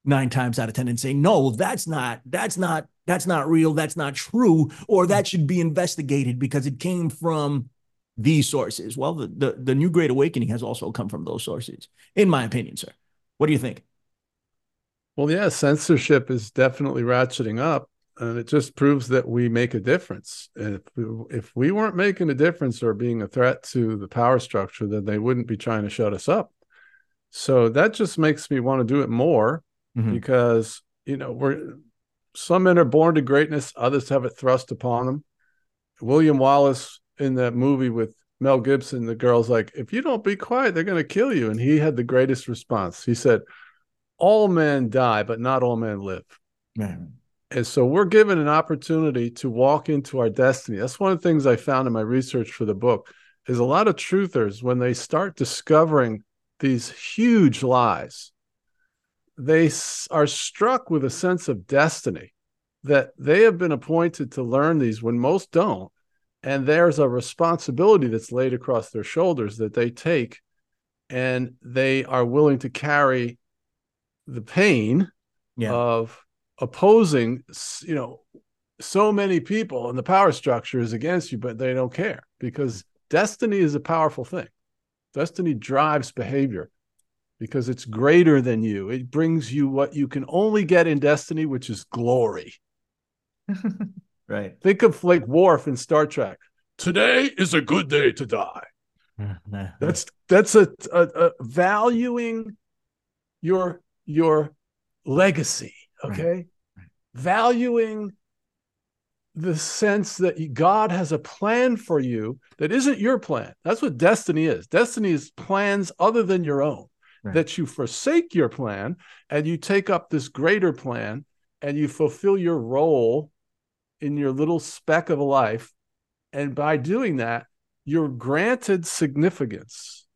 nine times out of 10 and say, no, that's not, that's not that's not real, that's not true, or that should be investigated because it came from these sources. Well, the, the, the new Great Awakening has also come from those sources, in my opinion, sir. What do you think? Well, yeah, censorship is definitely ratcheting up, and it just proves that we make a difference. And if we, if we weren't making a difference or being a threat to the power structure, then they wouldn't be trying to shut us up. So that just makes me want to do it more mm-hmm. because you know we're some men are born to greatness, others have it thrust upon them. William Wallace in that movie with Mel Gibson, the girl's like, if you don't be quiet, they're going to kill you. And he had the greatest response. He said, All men die, but not all men live. Man. And so we're given an opportunity to walk into our destiny. That's one of the things I found in my research for the book is a lot of truthers when they start discovering these huge lies they are struck with a sense of destiny that they have been appointed to learn these when most don't. And there's a responsibility that's laid across their shoulders that they take and they are willing to carry the pain yeah. of opposing, you know, so many people and the power structure is against you, but they don't care because destiny is a powerful thing. Destiny drives behavior because it's greater than you. It brings you what you can only get in Destiny, which is glory. right. Think of like Worf in Star Trek. Today is a good day to die. that's that's a, a, a, valuing your your legacy. Okay, right. Right. valuing the sense that God has a plan for you that isn't your plan. That's what destiny is. Destiny is plans other than your own right. that you forsake your plan and you take up this greater plan and you fulfill your role in your little speck of a life. And by doing that, you're granted significance.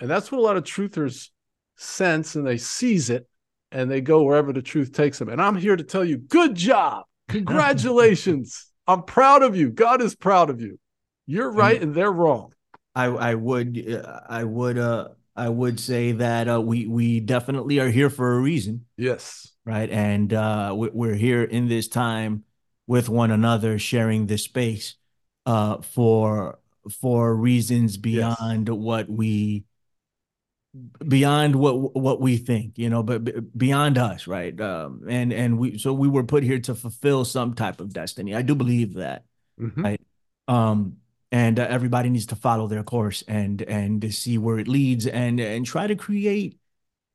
And that's what a lot of truthers sense and they seize it and they go wherever the truth takes them. And I'm here to tell you, good job. Congratulations. I'm proud of you. God is proud of you. You're right and they're wrong. I I would I would uh I would say that uh, we we definitely are here for a reason. Yes. Right, and uh, we're here in this time with one another, sharing this space uh, for for reasons beyond yes. what we beyond what what we think you know but beyond us right um and and we so we were put here to fulfill some type of destiny i do believe that mm-hmm. right um and uh, everybody needs to follow their course and and to see where it leads and and try to create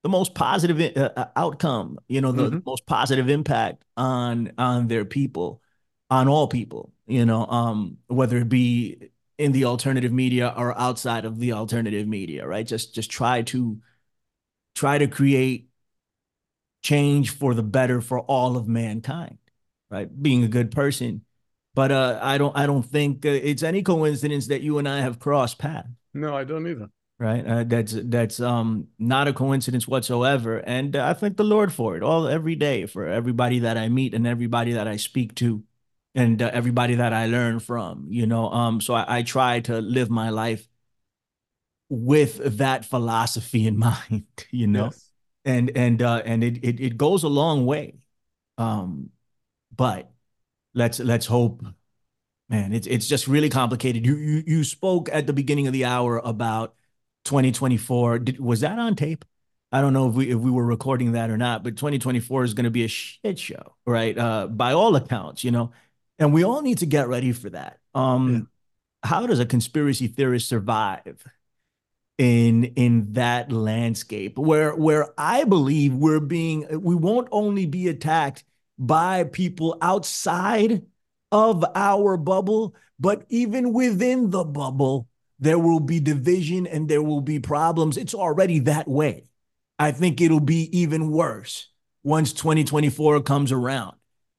the most positive uh, uh outcome you know the, mm-hmm. the, most positive impact on on their people on all people you know um whether it be in the alternative media or outside of the alternative media right just just try to try to create change for the better for all of mankind right being a good person but uh, I don't I don't think uh, it's any coincidence that you and I have crossed paths. No, I don't either. right? Uh, that's that's um not a coincidence whatsoever, and uh, I thank the Lord for it all every day for everybody that I meet and everybody that I speak to, and uh, everybody that I learn from. You know, um, so I, I try to live my life with that philosophy in mind. You know, Yes. and and uh, and it, it it goes a long way, um, but let's let's hope Man, it's it's just really complicated. You you you spoke at the beginning of the hour about 2024. Did, was that on tape? I don't know if we if we were recording that or not, but 2024 is going to be a shit show, right? Uh, by all accounts, you know, and we all need to get ready for that. Um, Yeah. how does a conspiracy theorist survive in in that landscape where where I believe we're being we won't only be attacked by people outside of our bubble, but even within the bubble, there will be division and there will be problems. It's already that way. I think it'll be even worse once 2024 comes around.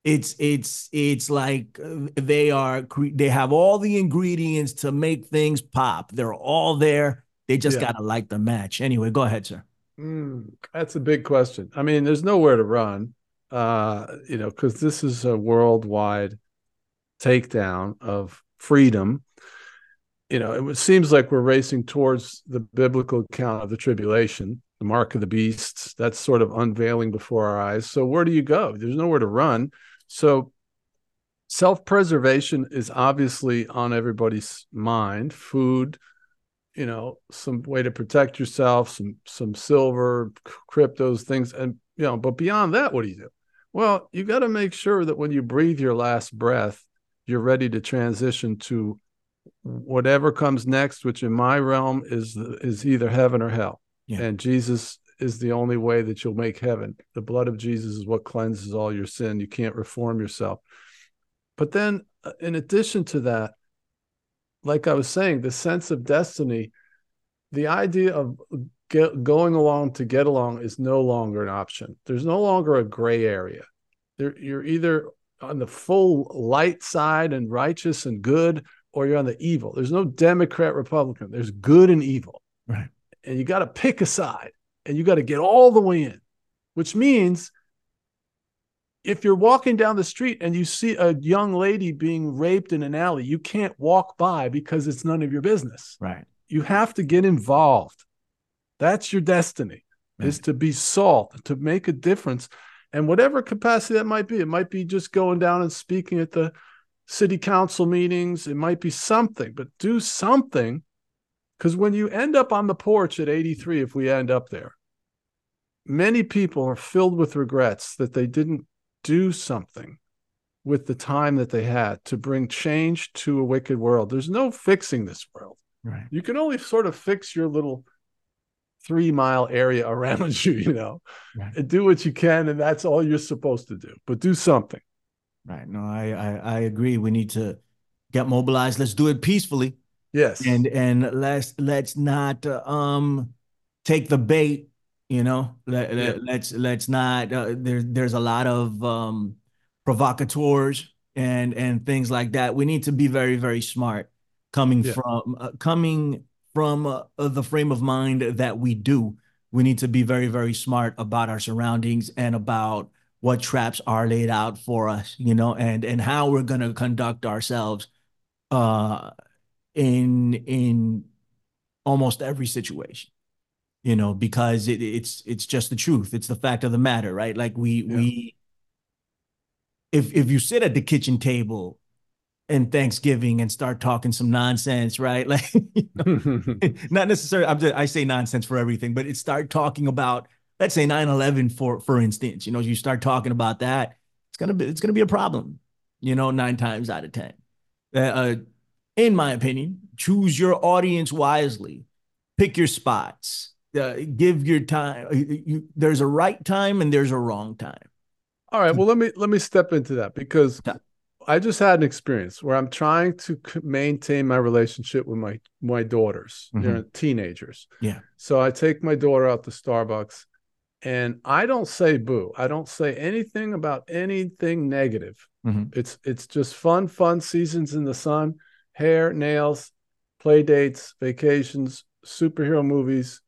It's it's it's like uh, they are they have all the ingredients to make things pop. They're all there. They just Yeah. gotta light the match. Anyway, go ahead, sir. Mm, that's a big question. I mean, there's nowhere to run, uh, you know, because this is a worldwide takedown of freedom. You know, it seems like we're racing towards the biblical account of the tribulation, the mark of the beasts. That's sort of unveiling before our eyes. So, where do you go? There's nowhere to run. So, self preservation is obviously on everybody's mind. Food, you know some way to protect yourself some some silver cryptos things and you know but beyond that what do you do well you got to make sure that when you breathe your last breath you're ready to transition to whatever comes next which in my realm is is either heaven or hell Yeah. and jesus is the only way that you'll make heaven the blood of jesus is what cleanses all your sin you can't reform yourself but then uh, in addition to that like I was saying, the sense of destiny, the idea of get, going along to get along is no longer an option. There's no longer a gray area. There, you're either on the full light side and righteous and good, or you're on the evil. There's no Democrat, Republican. There's good and evil. Right. And you got to pick a side and you got to get all the way in, which means if you're walking down the street and you see a young lady being raped in an alley, you can't walk by because it's none of your business. Right. You have to get involved. That's your destiny, is to be salt, to make a difference. And whatever capacity that might be, it might be just going down and speaking at the city council meetings, it might be something, but do something. Because when you end up on the porch at 83, if we end up there, many people are filled with regrets that they didn't do something with the time that they had to bring change to a wicked world. There's no fixing this world. Right. You can only sort of fix your little three mile area around you, you know, Right. and do what you can. And that's all you're supposed to do, but do something. Right. No, I, I I agree. We need to get mobilized. Let's do it peacefully. Yes. and and let's let's not uh, um take the bait you know let, Yeah. let, let's let's not uh, there there's a lot of um provocateurs and and things like that we need to be very very smart coming Yeah. from uh, coming from uh, the frame of mind that we do we need to be very very smart about our surroundings and about what traps are laid out for us you know and and how we're going to conduct ourselves uh in in almost every situation you know because it, it's it's just the truth. It's the fact of the matter right? Like we Yeah. we if if you sit at the kitchen table in Thanksgiving and start talking some nonsense right? Like you know, not necessarily I'm just, I say nonsense for everything but it start talking about let's say 9/11 for for instance you know you start talking about that it's going to be it's to be a problem you know 9 times out of 10 uh, uh, in my opinion choose your audience wisely. Pick your spots uh, give your time you, you, there's a right time and there's a wrong time All right. Well, let me let me step into that because I just had an experience where I'm trying to maintain my relationship with my my daughters. They're teenagers. Yeah. So I take my daughter out to Starbucks, and I don't say boo. I don't say anything about anything negative. Mhm. It's it's just fun, fun seasons in the sun, hair, nails, play dates, vacations, superhero movies,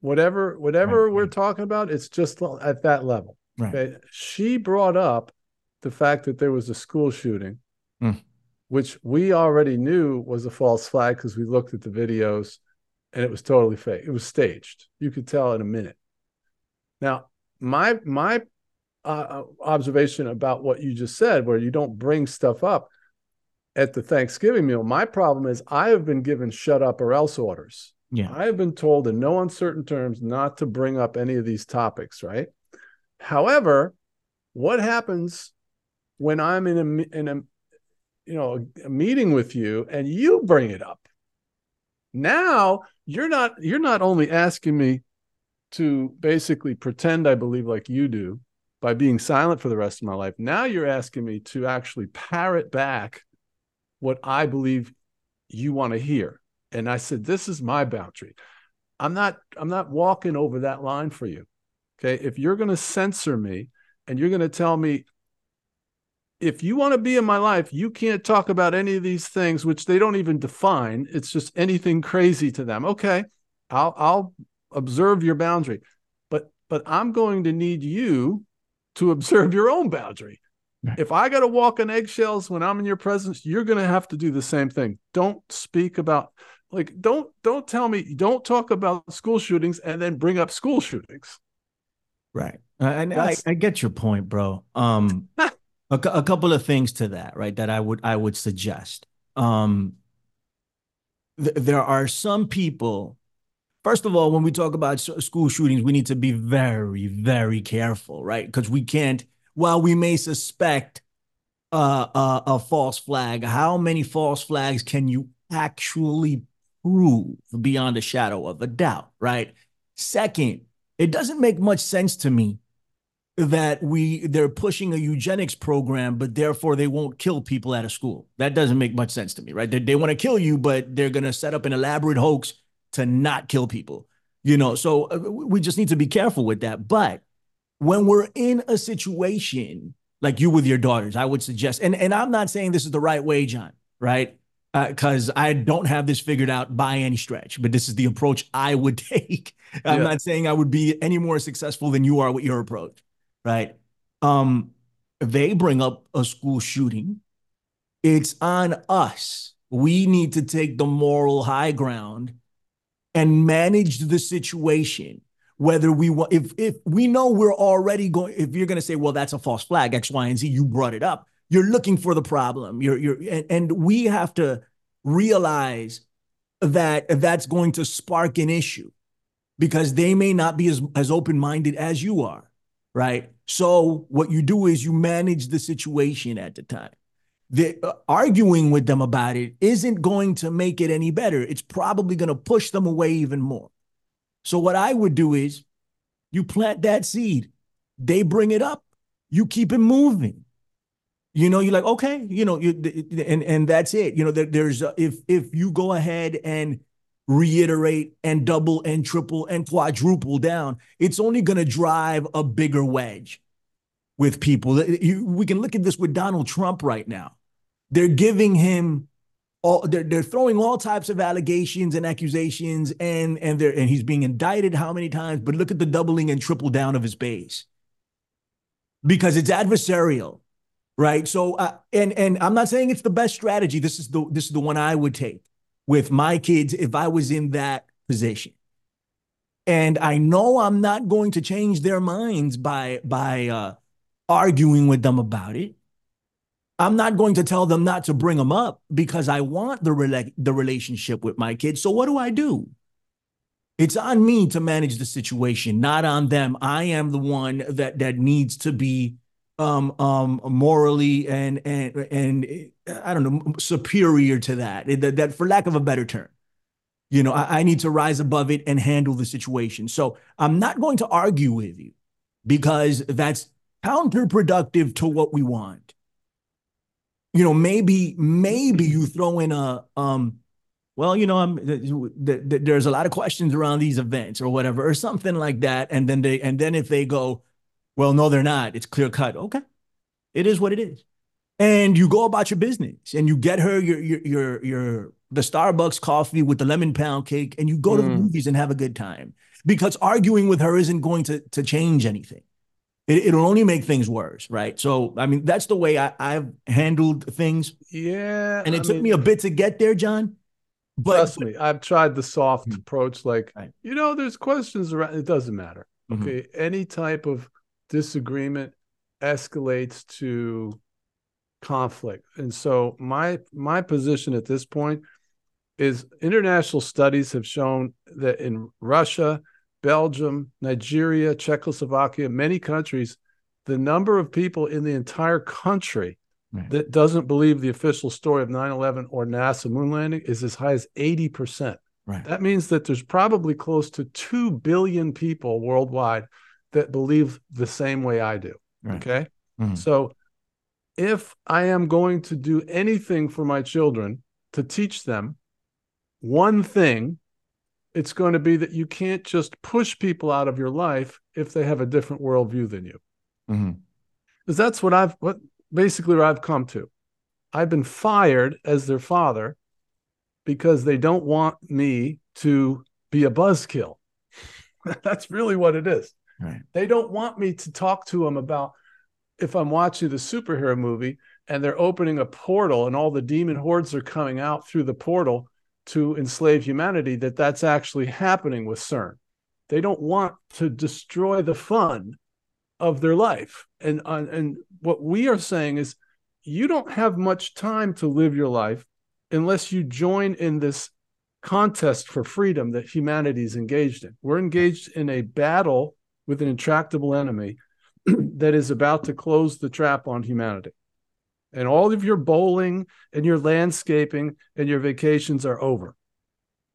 whatever whatever right, we're talking about, it's just at that level. Right. Okay? She brought up the fact that there was a school shooting, mm. which we already knew was a false flag because we looked at the videos and it was totally fake. It was staged. You could tell in a minute. Now, my my uh, uh observation about what you just said, where you don't bring stuff up at the Thanksgiving meal, my problem is I have been given shut up or else orders. Yeah. I have been told in no uncertain terms not to bring up any of these topics, right? However, what happens when I'm in a in a you know a meeting with you and you bring it up? Now you're not you're not only asking me to basically pretend I believe like you do by being silent for the rest of my life. Now you're asking me to actually parrot back what I believe you want to hear. And I said, this is my boundary. I'm not I'm not walking over that line for you. Okay? If you're going to censor me and you're going to tell me if you want to be in my life, you can't talk about any of these things which they don't even define. It's just anything crazy to them. Okay. I'll I'll observe your boundary. But but I'm going to need you to observe your own boundary. Right. If I got to walk on eggshells when I'm in your presence, you're going to have to do the same thing. Don't speak about like don't don't tell me don't talk about school shootings and then bring up school shootings. Right. And I, I get your point, bro. Um a, a couple of things to that, right? That I would I would suggest. Um th- there are some people First of all, when we talk about school shootings, we need to be very, very careful, right? Because we can't while we may suspect uh, uh, a false flag, how many false flags can you actually prove beyond a shadow of a doubt, right? Second, it doesn't make much sense to me that we they're pushing a eugenics program, but therefore they won't kill people at a school. That doesn't make much sense to me, right? They, they want to kill you, but they're going to set up an elaborate hoax to not kill people. You know, so uh, we just need to be careful with that. But when we're in a situation like you with your daughters, I would suggest, and, and I'm not saying this is the right way, John, right? Because uh, I don't have this figured out by any stretch, but this is the approach I would take. I'm not saying I would be any more successful than you are with your approach, right? Um, they bring up a school shooting. It's on us. We need to take the moral high ground and manage the situation whether we want if if we know we're already going if you're going to say well that's a false flag x y and z you brought it up you're looking for the problem you're you're and, and we have to realize that that's going to spark an issue because they may not be as, as open-minded as you are right so what you do is you manage the situation at the time the uh, arguing with them about it isn't going to make it any better it's probably going to push them away even more so what I would do is you plant that seed. They bring it up. You keep it moving. You know, you're like, okay, you know, you, and and that's it. You know, there, there's if if you go ahead and reiterate and double and triple and quadruple down, it's only going to drive a bigger wedge with people. We can look at this with Donald Trump right now. They're giving him all they're, they're throwing all types of allegations and accusations and and they're and he's being indicted how many times but look at the doubling and triple down of his base because it's adversarial right so uh, and and i'm not saying it's the best strategy this is the this is the one i would take with my kids if i was in that position and i know i'm not going to change their minds by by uh arguing with them about it I'm not going to tell them not to bring them up because I want the rela- the relationship with my kids. So what do I do? It's on me to manage the situation, not on them. I am the one that that needs to be um um morally and and and I don't know superior to that. That, that for lack of a better term. You know, I, I need to rise above it and handle the situation. So I'm not going to argue with you because that's counterproductive to what we want you know, maybe maybe you throw in a um, well, you know, I'm th- th- there's a lot of questions around these events or whatever or something like that, and then they and then if they go, well, no, they're not. It's clear cut. Okay, it is what it is, and you go about your business and you get her your your your your the Starbucks coffee with the lemon pound cake and you go to the Mm. movies and have a good time because arguing with her isn't going to to change anything. It, it'll only make things worse, right? So, I mean, that's the way I, I've handled things, Yeah. and it I took mean, me a bit to get there, John. But Trust me, I've tried the soft Mm. approach. Like, Right. you know, there's questions around. It doesn't matter. Mhm. Okay, any type of disagreement escalates to conflict, and so my my position at this point is international studies have shown that in Russia, Belgium, Nigeria, Czechoslovakia, many countries, the number of people in the entire country Right. that doesn't believe the official story of 9-11 or NASA moon landing is as high as 80%. Right. That means that there's probably close to 2 billion people worldwide that believe the same way I do. Right. Okay. Mhm. So if I am going to do anything for my children to teach them one thing, it's going to be that you can't just push people out of your life if they have a different worldview than you because that's what I've what basically where I've come to. I've been fired as their father because they don't want me to be a buzzkill. that's really what it is. They don't want me to talk to them about if I'm watching the superhero movie and they're opening a portal and all the demon hordes are coming out through the portal to enslave humanity that that's actually happening with CERN. They don't want to destroy the fun of their life. And uh, and what we are saying is you don't have much time to live your life unless you join in this contest for freedom that humanity is engaged in. We're engaged in a battle with an intractable enemy that is about to close the trap on humanity. And all of your bowling and your landscaping and your vacations are over.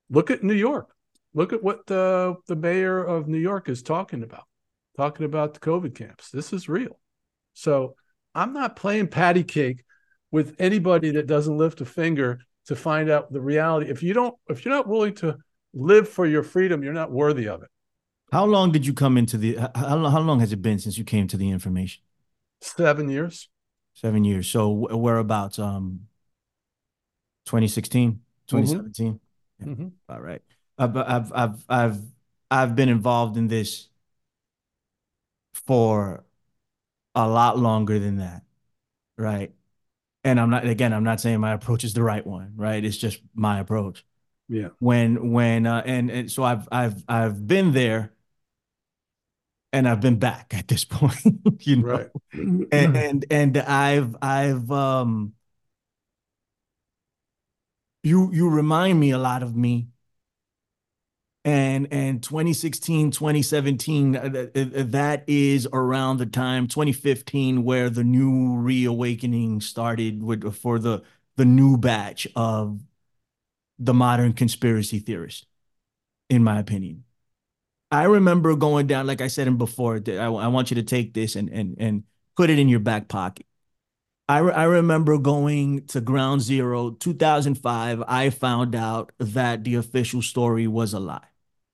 Look at New York. Look at what the, the mayor of New York is talking about, talking about the COVID camps. This is real. So I'm not playing patty cake with anybody that doesn't lift a finger to find out the reality. If you don't, if you're not willing to live for your freedom, you're not worthy of it. How long did you come into the? How, how long has it been since you came to the information? Seven years. Seven years. So wh- whereabouts? Um, 2016, 2017. Mhm. All right. I've, I've, I've, I've, I've been involved in this for a lot longer than that. Right. And I'm not, again, I'm not saying my approach is the right one, right? It's just my approach. Yeah. When, when, uh, and, and so I've, I've, I've been there and I've been back at this point, you know, Right. and, and, and I've, I've, um, you, you remind me a lot of me. And and 2016 2017 uh, th- th- that is around the time 2015 where the new reawakening started with for the the new batch of the modern conspiracy theorist in my opinion i remember going down like i said in before I, I want you to take this and and and put it in your back pocket I, re- I remember going to ground zero 2005 i found out that the official story was a lie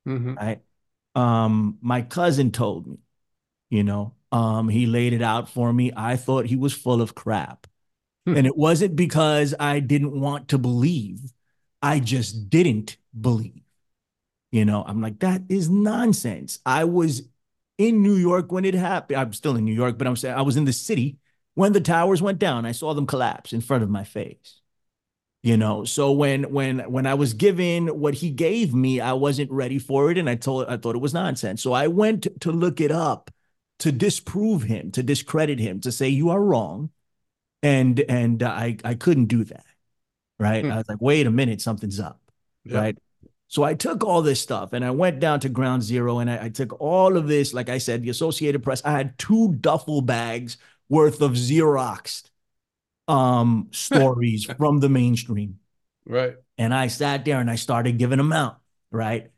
Mhm. right? Um, my cousin told me, you know, um, he laid it out for me. I thought he was full of crap. Hmm. And it wasn't because I didn't want to believe, I just didn't believe. You know, I'm like, that is nonsense. I was in New York when it happened. I'm still in New York, but I'm saying I was in the city when the towers went down. I saw them collapse in front of my face you know so when when when i was given what he gave me i wasn't ready for it and i told i thought it was nonsense so i went to look it up to disprove him to discredit him to say you are wrong and and i i couldn't do that right Hmm. i was like wait a minute something's up Yeah. right so i took all this stuff and i went down to ground zero and I, I took all of this like i said the associated press i had two duffel bags worth of xeroxed um stories from the mainstream Right. and I sat there and I started giving them out, right?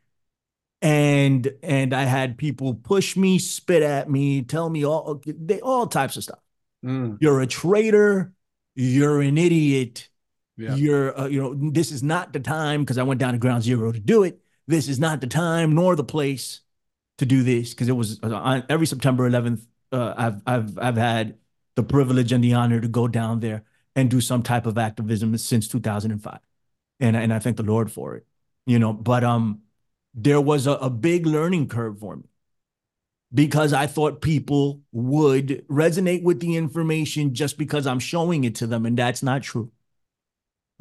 And and I had people push me, spit at me, tell me all they all types of stuff. Mm. You're a traitor, you're an idiot, Yeah. you're uh, you know this is not the time because I went down to ground zero to do it. This is not the time nor the place to do this because it was uh, on every September 11th. Uh, I've I've I've had the privilege and the honor to go down there and do some type of activism since 2005 and and I thank the Lord for it. You know, but um, there was a, a big learning curve for me because I thought people would resonate with the information just because I'm showing it to them, and that's not true.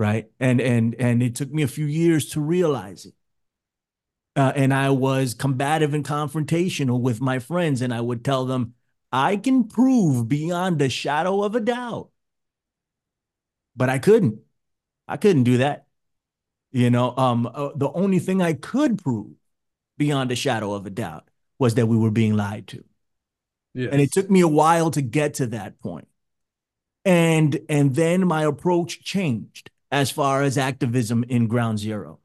Right. And and and it took me a few years to realize it. Uh, and I was combative and confrontational with my friends, and I would tell them, I can prove beyond a shadow of a doubt. But I couldn't. I couldn't do that. You know, um, uh, the only thing I could prove beyond a shadow of a doubt was that we were being lied to. Yes. And it took me a while to get to that point. And and then my approach changed as far as activism in ground zero.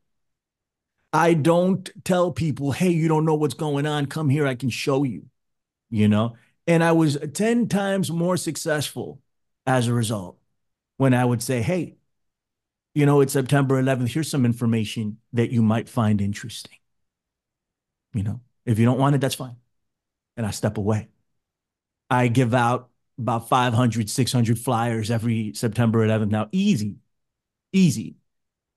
I don't tell people, hey, you don't know what's going on. Come here, I can show you. You know? And I was 10 times more successful as a result when I would say, hey, you know, it's September 11th. Here's some information that you might find interesting. You know, if you don't want it, that's fine. And I step away. I give out about 500, 600 flyers every September 11th. Now, easy, easy.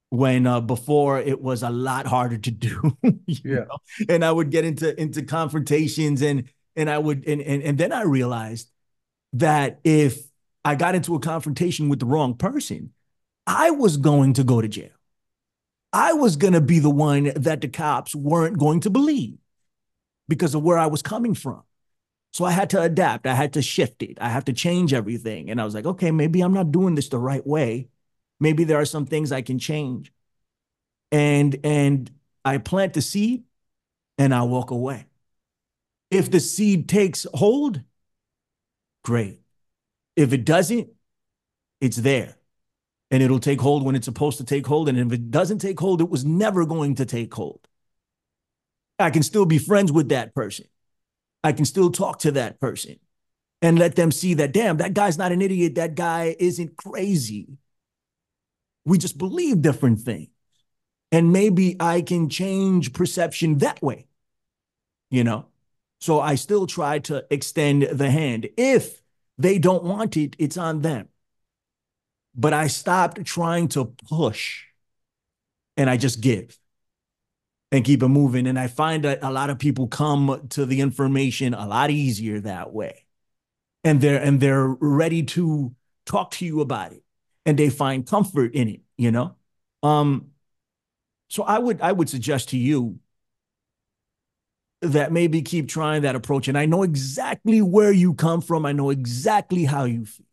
When uh, before it was a lot harder to do, yeah. Know? And I would get into into confrontations, and and I would, and, and and then I realized that if I got into a confrontation with the wrong person, I was going to go to jail. I was going to be the one that the cops weren't going to believe because of where I was coming from. So I had to adapt. I had to shift it. I had to change everything. And I was like, okay, maybe I'm not doing this the right way. Maybe there are some things I can change. And and I plant the seed and I walk away. If the seed takes hold, great. If it doesn't, it's there. And it'll take hold when it's supposed to take hold. And if it doesn't take hold, it was never going to take hold. I can still be friends with that person. I can still talk to that person and let them see that, damn, that guy's not an idiot. That guy isn't crazy. We just believe different things. And maybe I can change perception that way, you know? So I still try to extend the hand. If they don't want it, it's on them. But I stopped trying to push and I just give and keep it moving. And I find that a lot of people come to the information a lot easier that way. And they're and they're ready to talk to you about it and they find comfort in it, you know? Um so I would I would suggest to you that maybe keep trying that approach. And I know exactly where you come from. I know exactly how you feel.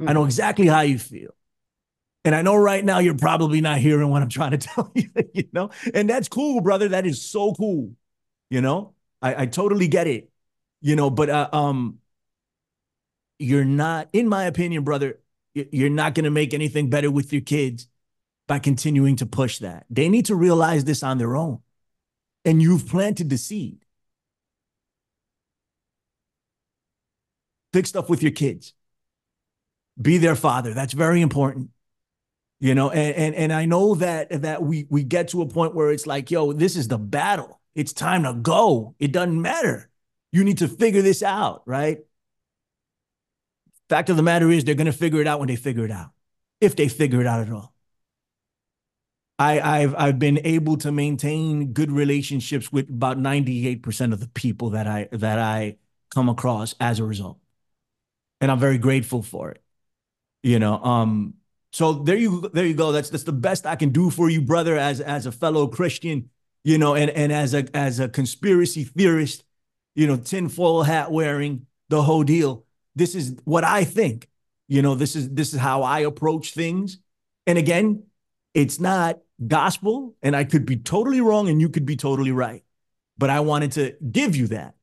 Mm-hmm. I know mm-hmm. exactly how you feel. And I know right now you're probably not hearing what I'm trying to tell you, you know? And that's cool, brother. That is so cool. You know, I, I totally get it. You know, but uh, um, you're not, in my opinion, brother, you're not going to make anything better with your kids by continuing to push that. They need to realize this on their own. And you've planted the seed. Fix stuff with your kids. Be their father. That's very important you know and, and and i know that that we we get to a point where it's like yo this is the battle it's time to go it doesn't matter you need to figure this out right fact of the matter is they're going to figure it out when they figure it out if they figure it out at all I, I've I've been able to maintain good relationships with about 98% of the people that I that I come across as a result. And I'm very grateful for it. You know, um, so there you there you go. That's that's the best I can do for you, brother, as as a fellow Christian, you know, and and as a as a conspiracy theorist, you know, tinfoil hat wearing the whole deal. This is what I think. You know, this is this is how I approach things. And again, it's not gospel, and I could be totally wrong, and you could be totally right. But I wanted to give you that.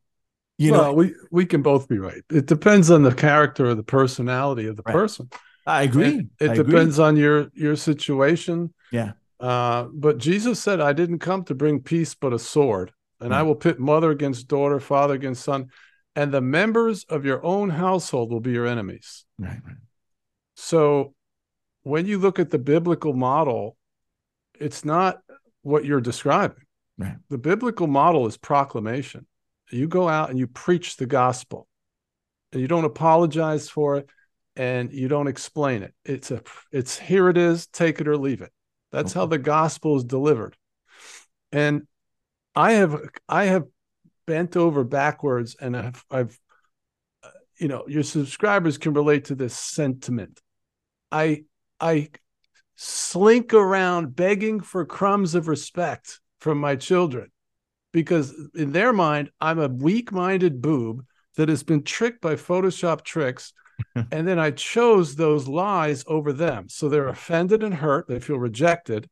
You well, know, we we can both be right. It depends on the character or the personality of the right. person. I agree. It, it I depends agree. on your your situation. Yeah. Uh, but Jesus said, "I didn't come to bring peace, but a sword, and right. I will pit mother against daughter, father against son, and the members of your own household will be your enemies." Right. right. So, when you look at the biblical model, it's not what you're describing. Right. The biblical model is proclamation. You go out and you preach the gospel, and you don't apologize for it and you don't explain it. It's a it's here it is, take it or leave it. That's okay. how the gospel is delivered. And I have I have bent over backwards and I've, I've uh, you know your subscribers can relate to this sentiment. I I slink around begging for crumbs of respect from my children because in their mind I'm a weak-minded boob that has been tricked by Photoshop tricks and then I chose those lies over them. So they're offended and hurt, they feel rejected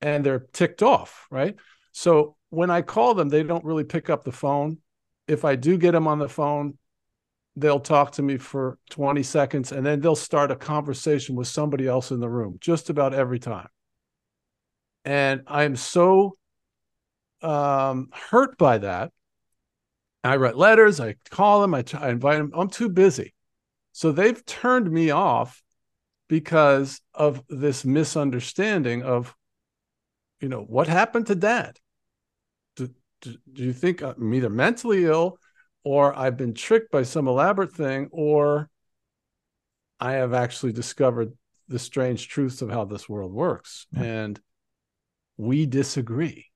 and they're ticked off, right? So when I call them, they don't really pick up the phone. If I do get them on the phone, they'll talk to me for 20 seconds and then they'll start a conversation with somebody else in the room just about every time. And I'm so um, hurt by that. I write letters, I call them, I, t- I invite them. I'm too busy. So they've turned me off because of this misunderstanding of, you know, what happened to dad? Do, you think I'm either mentally ill or I've been tricked by some elaborate thing, or I have actually discovered the strange truths of how this world works. Right. And we disagree.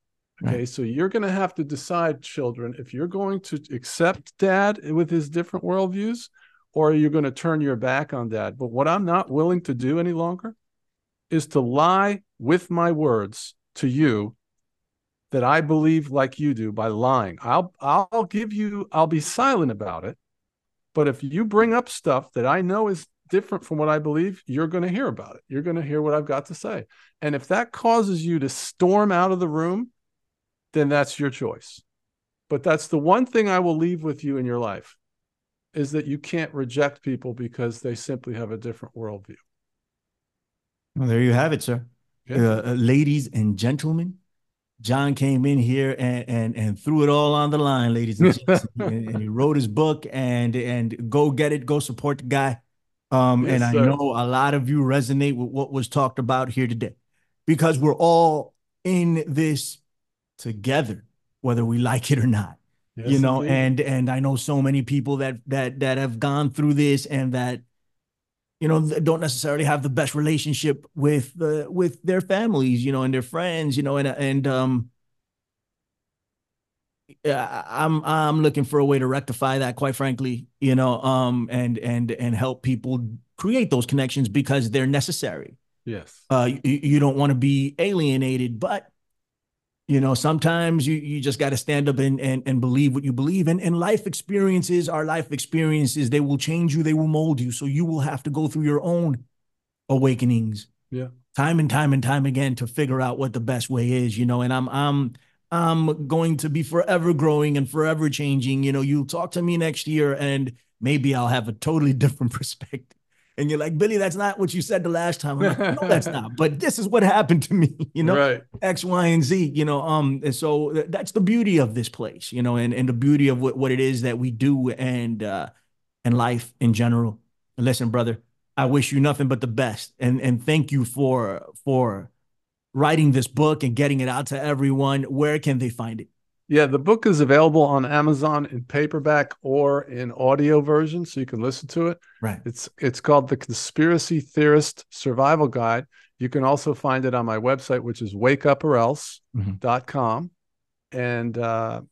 Okay. Right. So you're going to have to decide, children, if you're going to accept dad with his different worldviews, or are you going to turn your back on dad? But what I'm not willing to do any longer is to lie with my words to you that I believe like you do by lying. I'll I'll give you I'll be silent about it. But if you bring up stuff that I know is different from what I believe, you're going to hear about it. You're going to hear what I've got to say. And if that causes you to storm out of the room, then that's your choice. But that's the one thing I will leave with you in your life is that you can't reject people because they simply have a different worldview. Well, there you have it, sir. Yeah. Uh, uh ladies and gentlemen, John came in here and and and threw it all on the line, ladies and gents. and, and, he wrote his book and and go get it, go support the guy. Um, yes, and I sir. know a lot of you resonate with what was talked about here today because we're all in this together, whether we like it or not. Yes, you know, indeed. and and I know so many people that that that have gone through this and that you know don't necessarily have the best relationship with the uh, with their families you know and their friends you know and and um I'm I'm looking for a way to rectify that quite frankly you know um and and and help people create those connections because they're necessary. Yes. Uh you, you don't want to be alienated but you know sometimes you you just got to stand up and, and and believe what you believe and and life experiences are life experiences. They will change you they will mold you. So you will have to go through your own awakenings yeah. time and time and time again to figure out what the best way is you know and i'm i'm i'm going to be forever growing and forever changing. You know you talk to me next year and maybe i'll have a totally different perspective and you're like, Billy, that's not what you said the last time. Like, no, that's not. But this is what happened to me, you know, right. X, Y, and Z, you know. Um, and so that's the beauty of this place, you know, and, and the beauty of what, what it is that we do and uh and life in general. And listen, brother, I wish you nothing but the best. And and thank you for for writing this book and getting it out to everyone. Where can they find it? Yeah, the book is available on Amazon in paperback or in audio version, so you can listen to it. Right. It's it's called The Conspiracy Theorist Survival Guide. You can also find it on my website, which is wakeuporelse.com. Mm-hmm. And uh,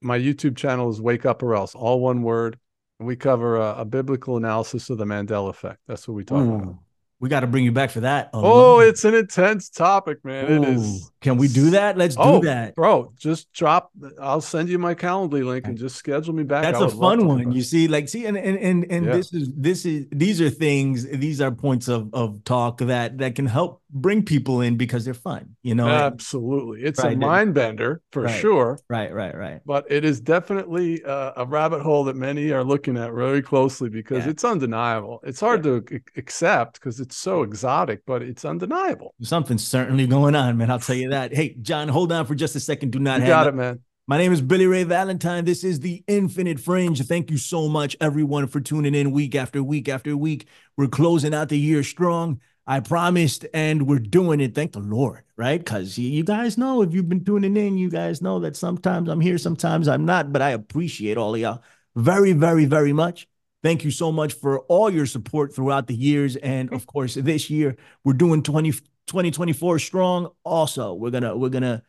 my YouTube channel is Wake Up or Else, all one word. And we cover a, a biblical analysis of the Mandela effect. That's what we talk Ooh. about. We got to bring you back for that. Oh, it's an intense topic, man. Ooh, it is. Can we do that? Let's oh, do that, bro. Just drop. I'll send you my Calendly link and just schedule me back. That's a fun one. You see, like, see, and and and, and yeah. this is this is these are things. These are points of of talk that that can help bring people in because they're fun. You know, absolutely. It's right, a mind bender for right, sure. Right, right, right. But it is definitely uh, a rabbit hole that many are looking at very closely because yeah. it's undeniable. It's hard yeah. to accept because it's so exotic, but it's undeniable. Something's certainly going on, man. I'll tell you that. Hey, John, hold on for just a second. Do not. You got it, man. My name is Billy Ray Valentine. This is the Infinite Fringe. Thank you so much, everyone, for tuning in week after week after week. We're closing out the year strong. I promised, and we're doing it. Thank the Lord, right? Because you guys know if you've been tuning in, you guys know that sometimes I'm here, sometimes I'm not, but I appreciate all of y'all very, very, very much. Thank you so much for all your support throughout the years. And of course, this year, we're doing 20, 2024 strong. Also, we're gonna we're gonna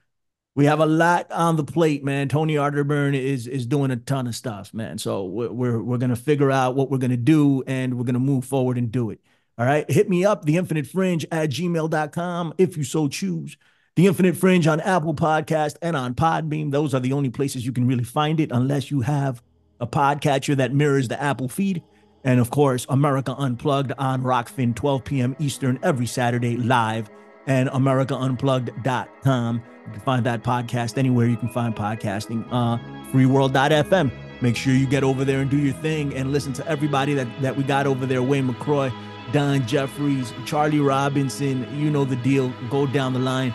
we have a lot on the plate, man. Tony Arterburn is is doing a ton of stuff, man. So we're we're, we're gonna figure out what we're gonna do, and we're gonna move forward and do it. All right. Hit me up, the infinite fringe at gmail.com if you so choose. The Infinite Fringe on Apple Podcast and on Podbean. Those are the only places you can really find it unless you have a podcatcher that mirrors the Apple feed. And of course, America Unplugged on Rokfin, 12 p.m. Eastern every Saturday live and AmericaUnplugged.com. You can find that podcast anywhere you can find podcasting. Uh, freeworld.fm. Make sure you get over there and do your thing and listen to everybody that, that we got over there Wayne McRoy, Don Jeffries, Charlie Robinson. You know the deal. Go down the line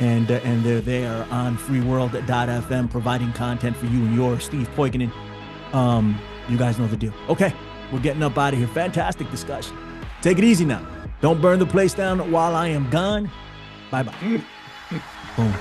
and uh, and they're there on freeworld.fm providing content for you and yours. Steve Poikonen, Um, you guys know the deal. Okay, we're getting up out of here. Fantastic discussion. Take it easy now. Don't burn the place down while I am gone. Bye bye. Boom.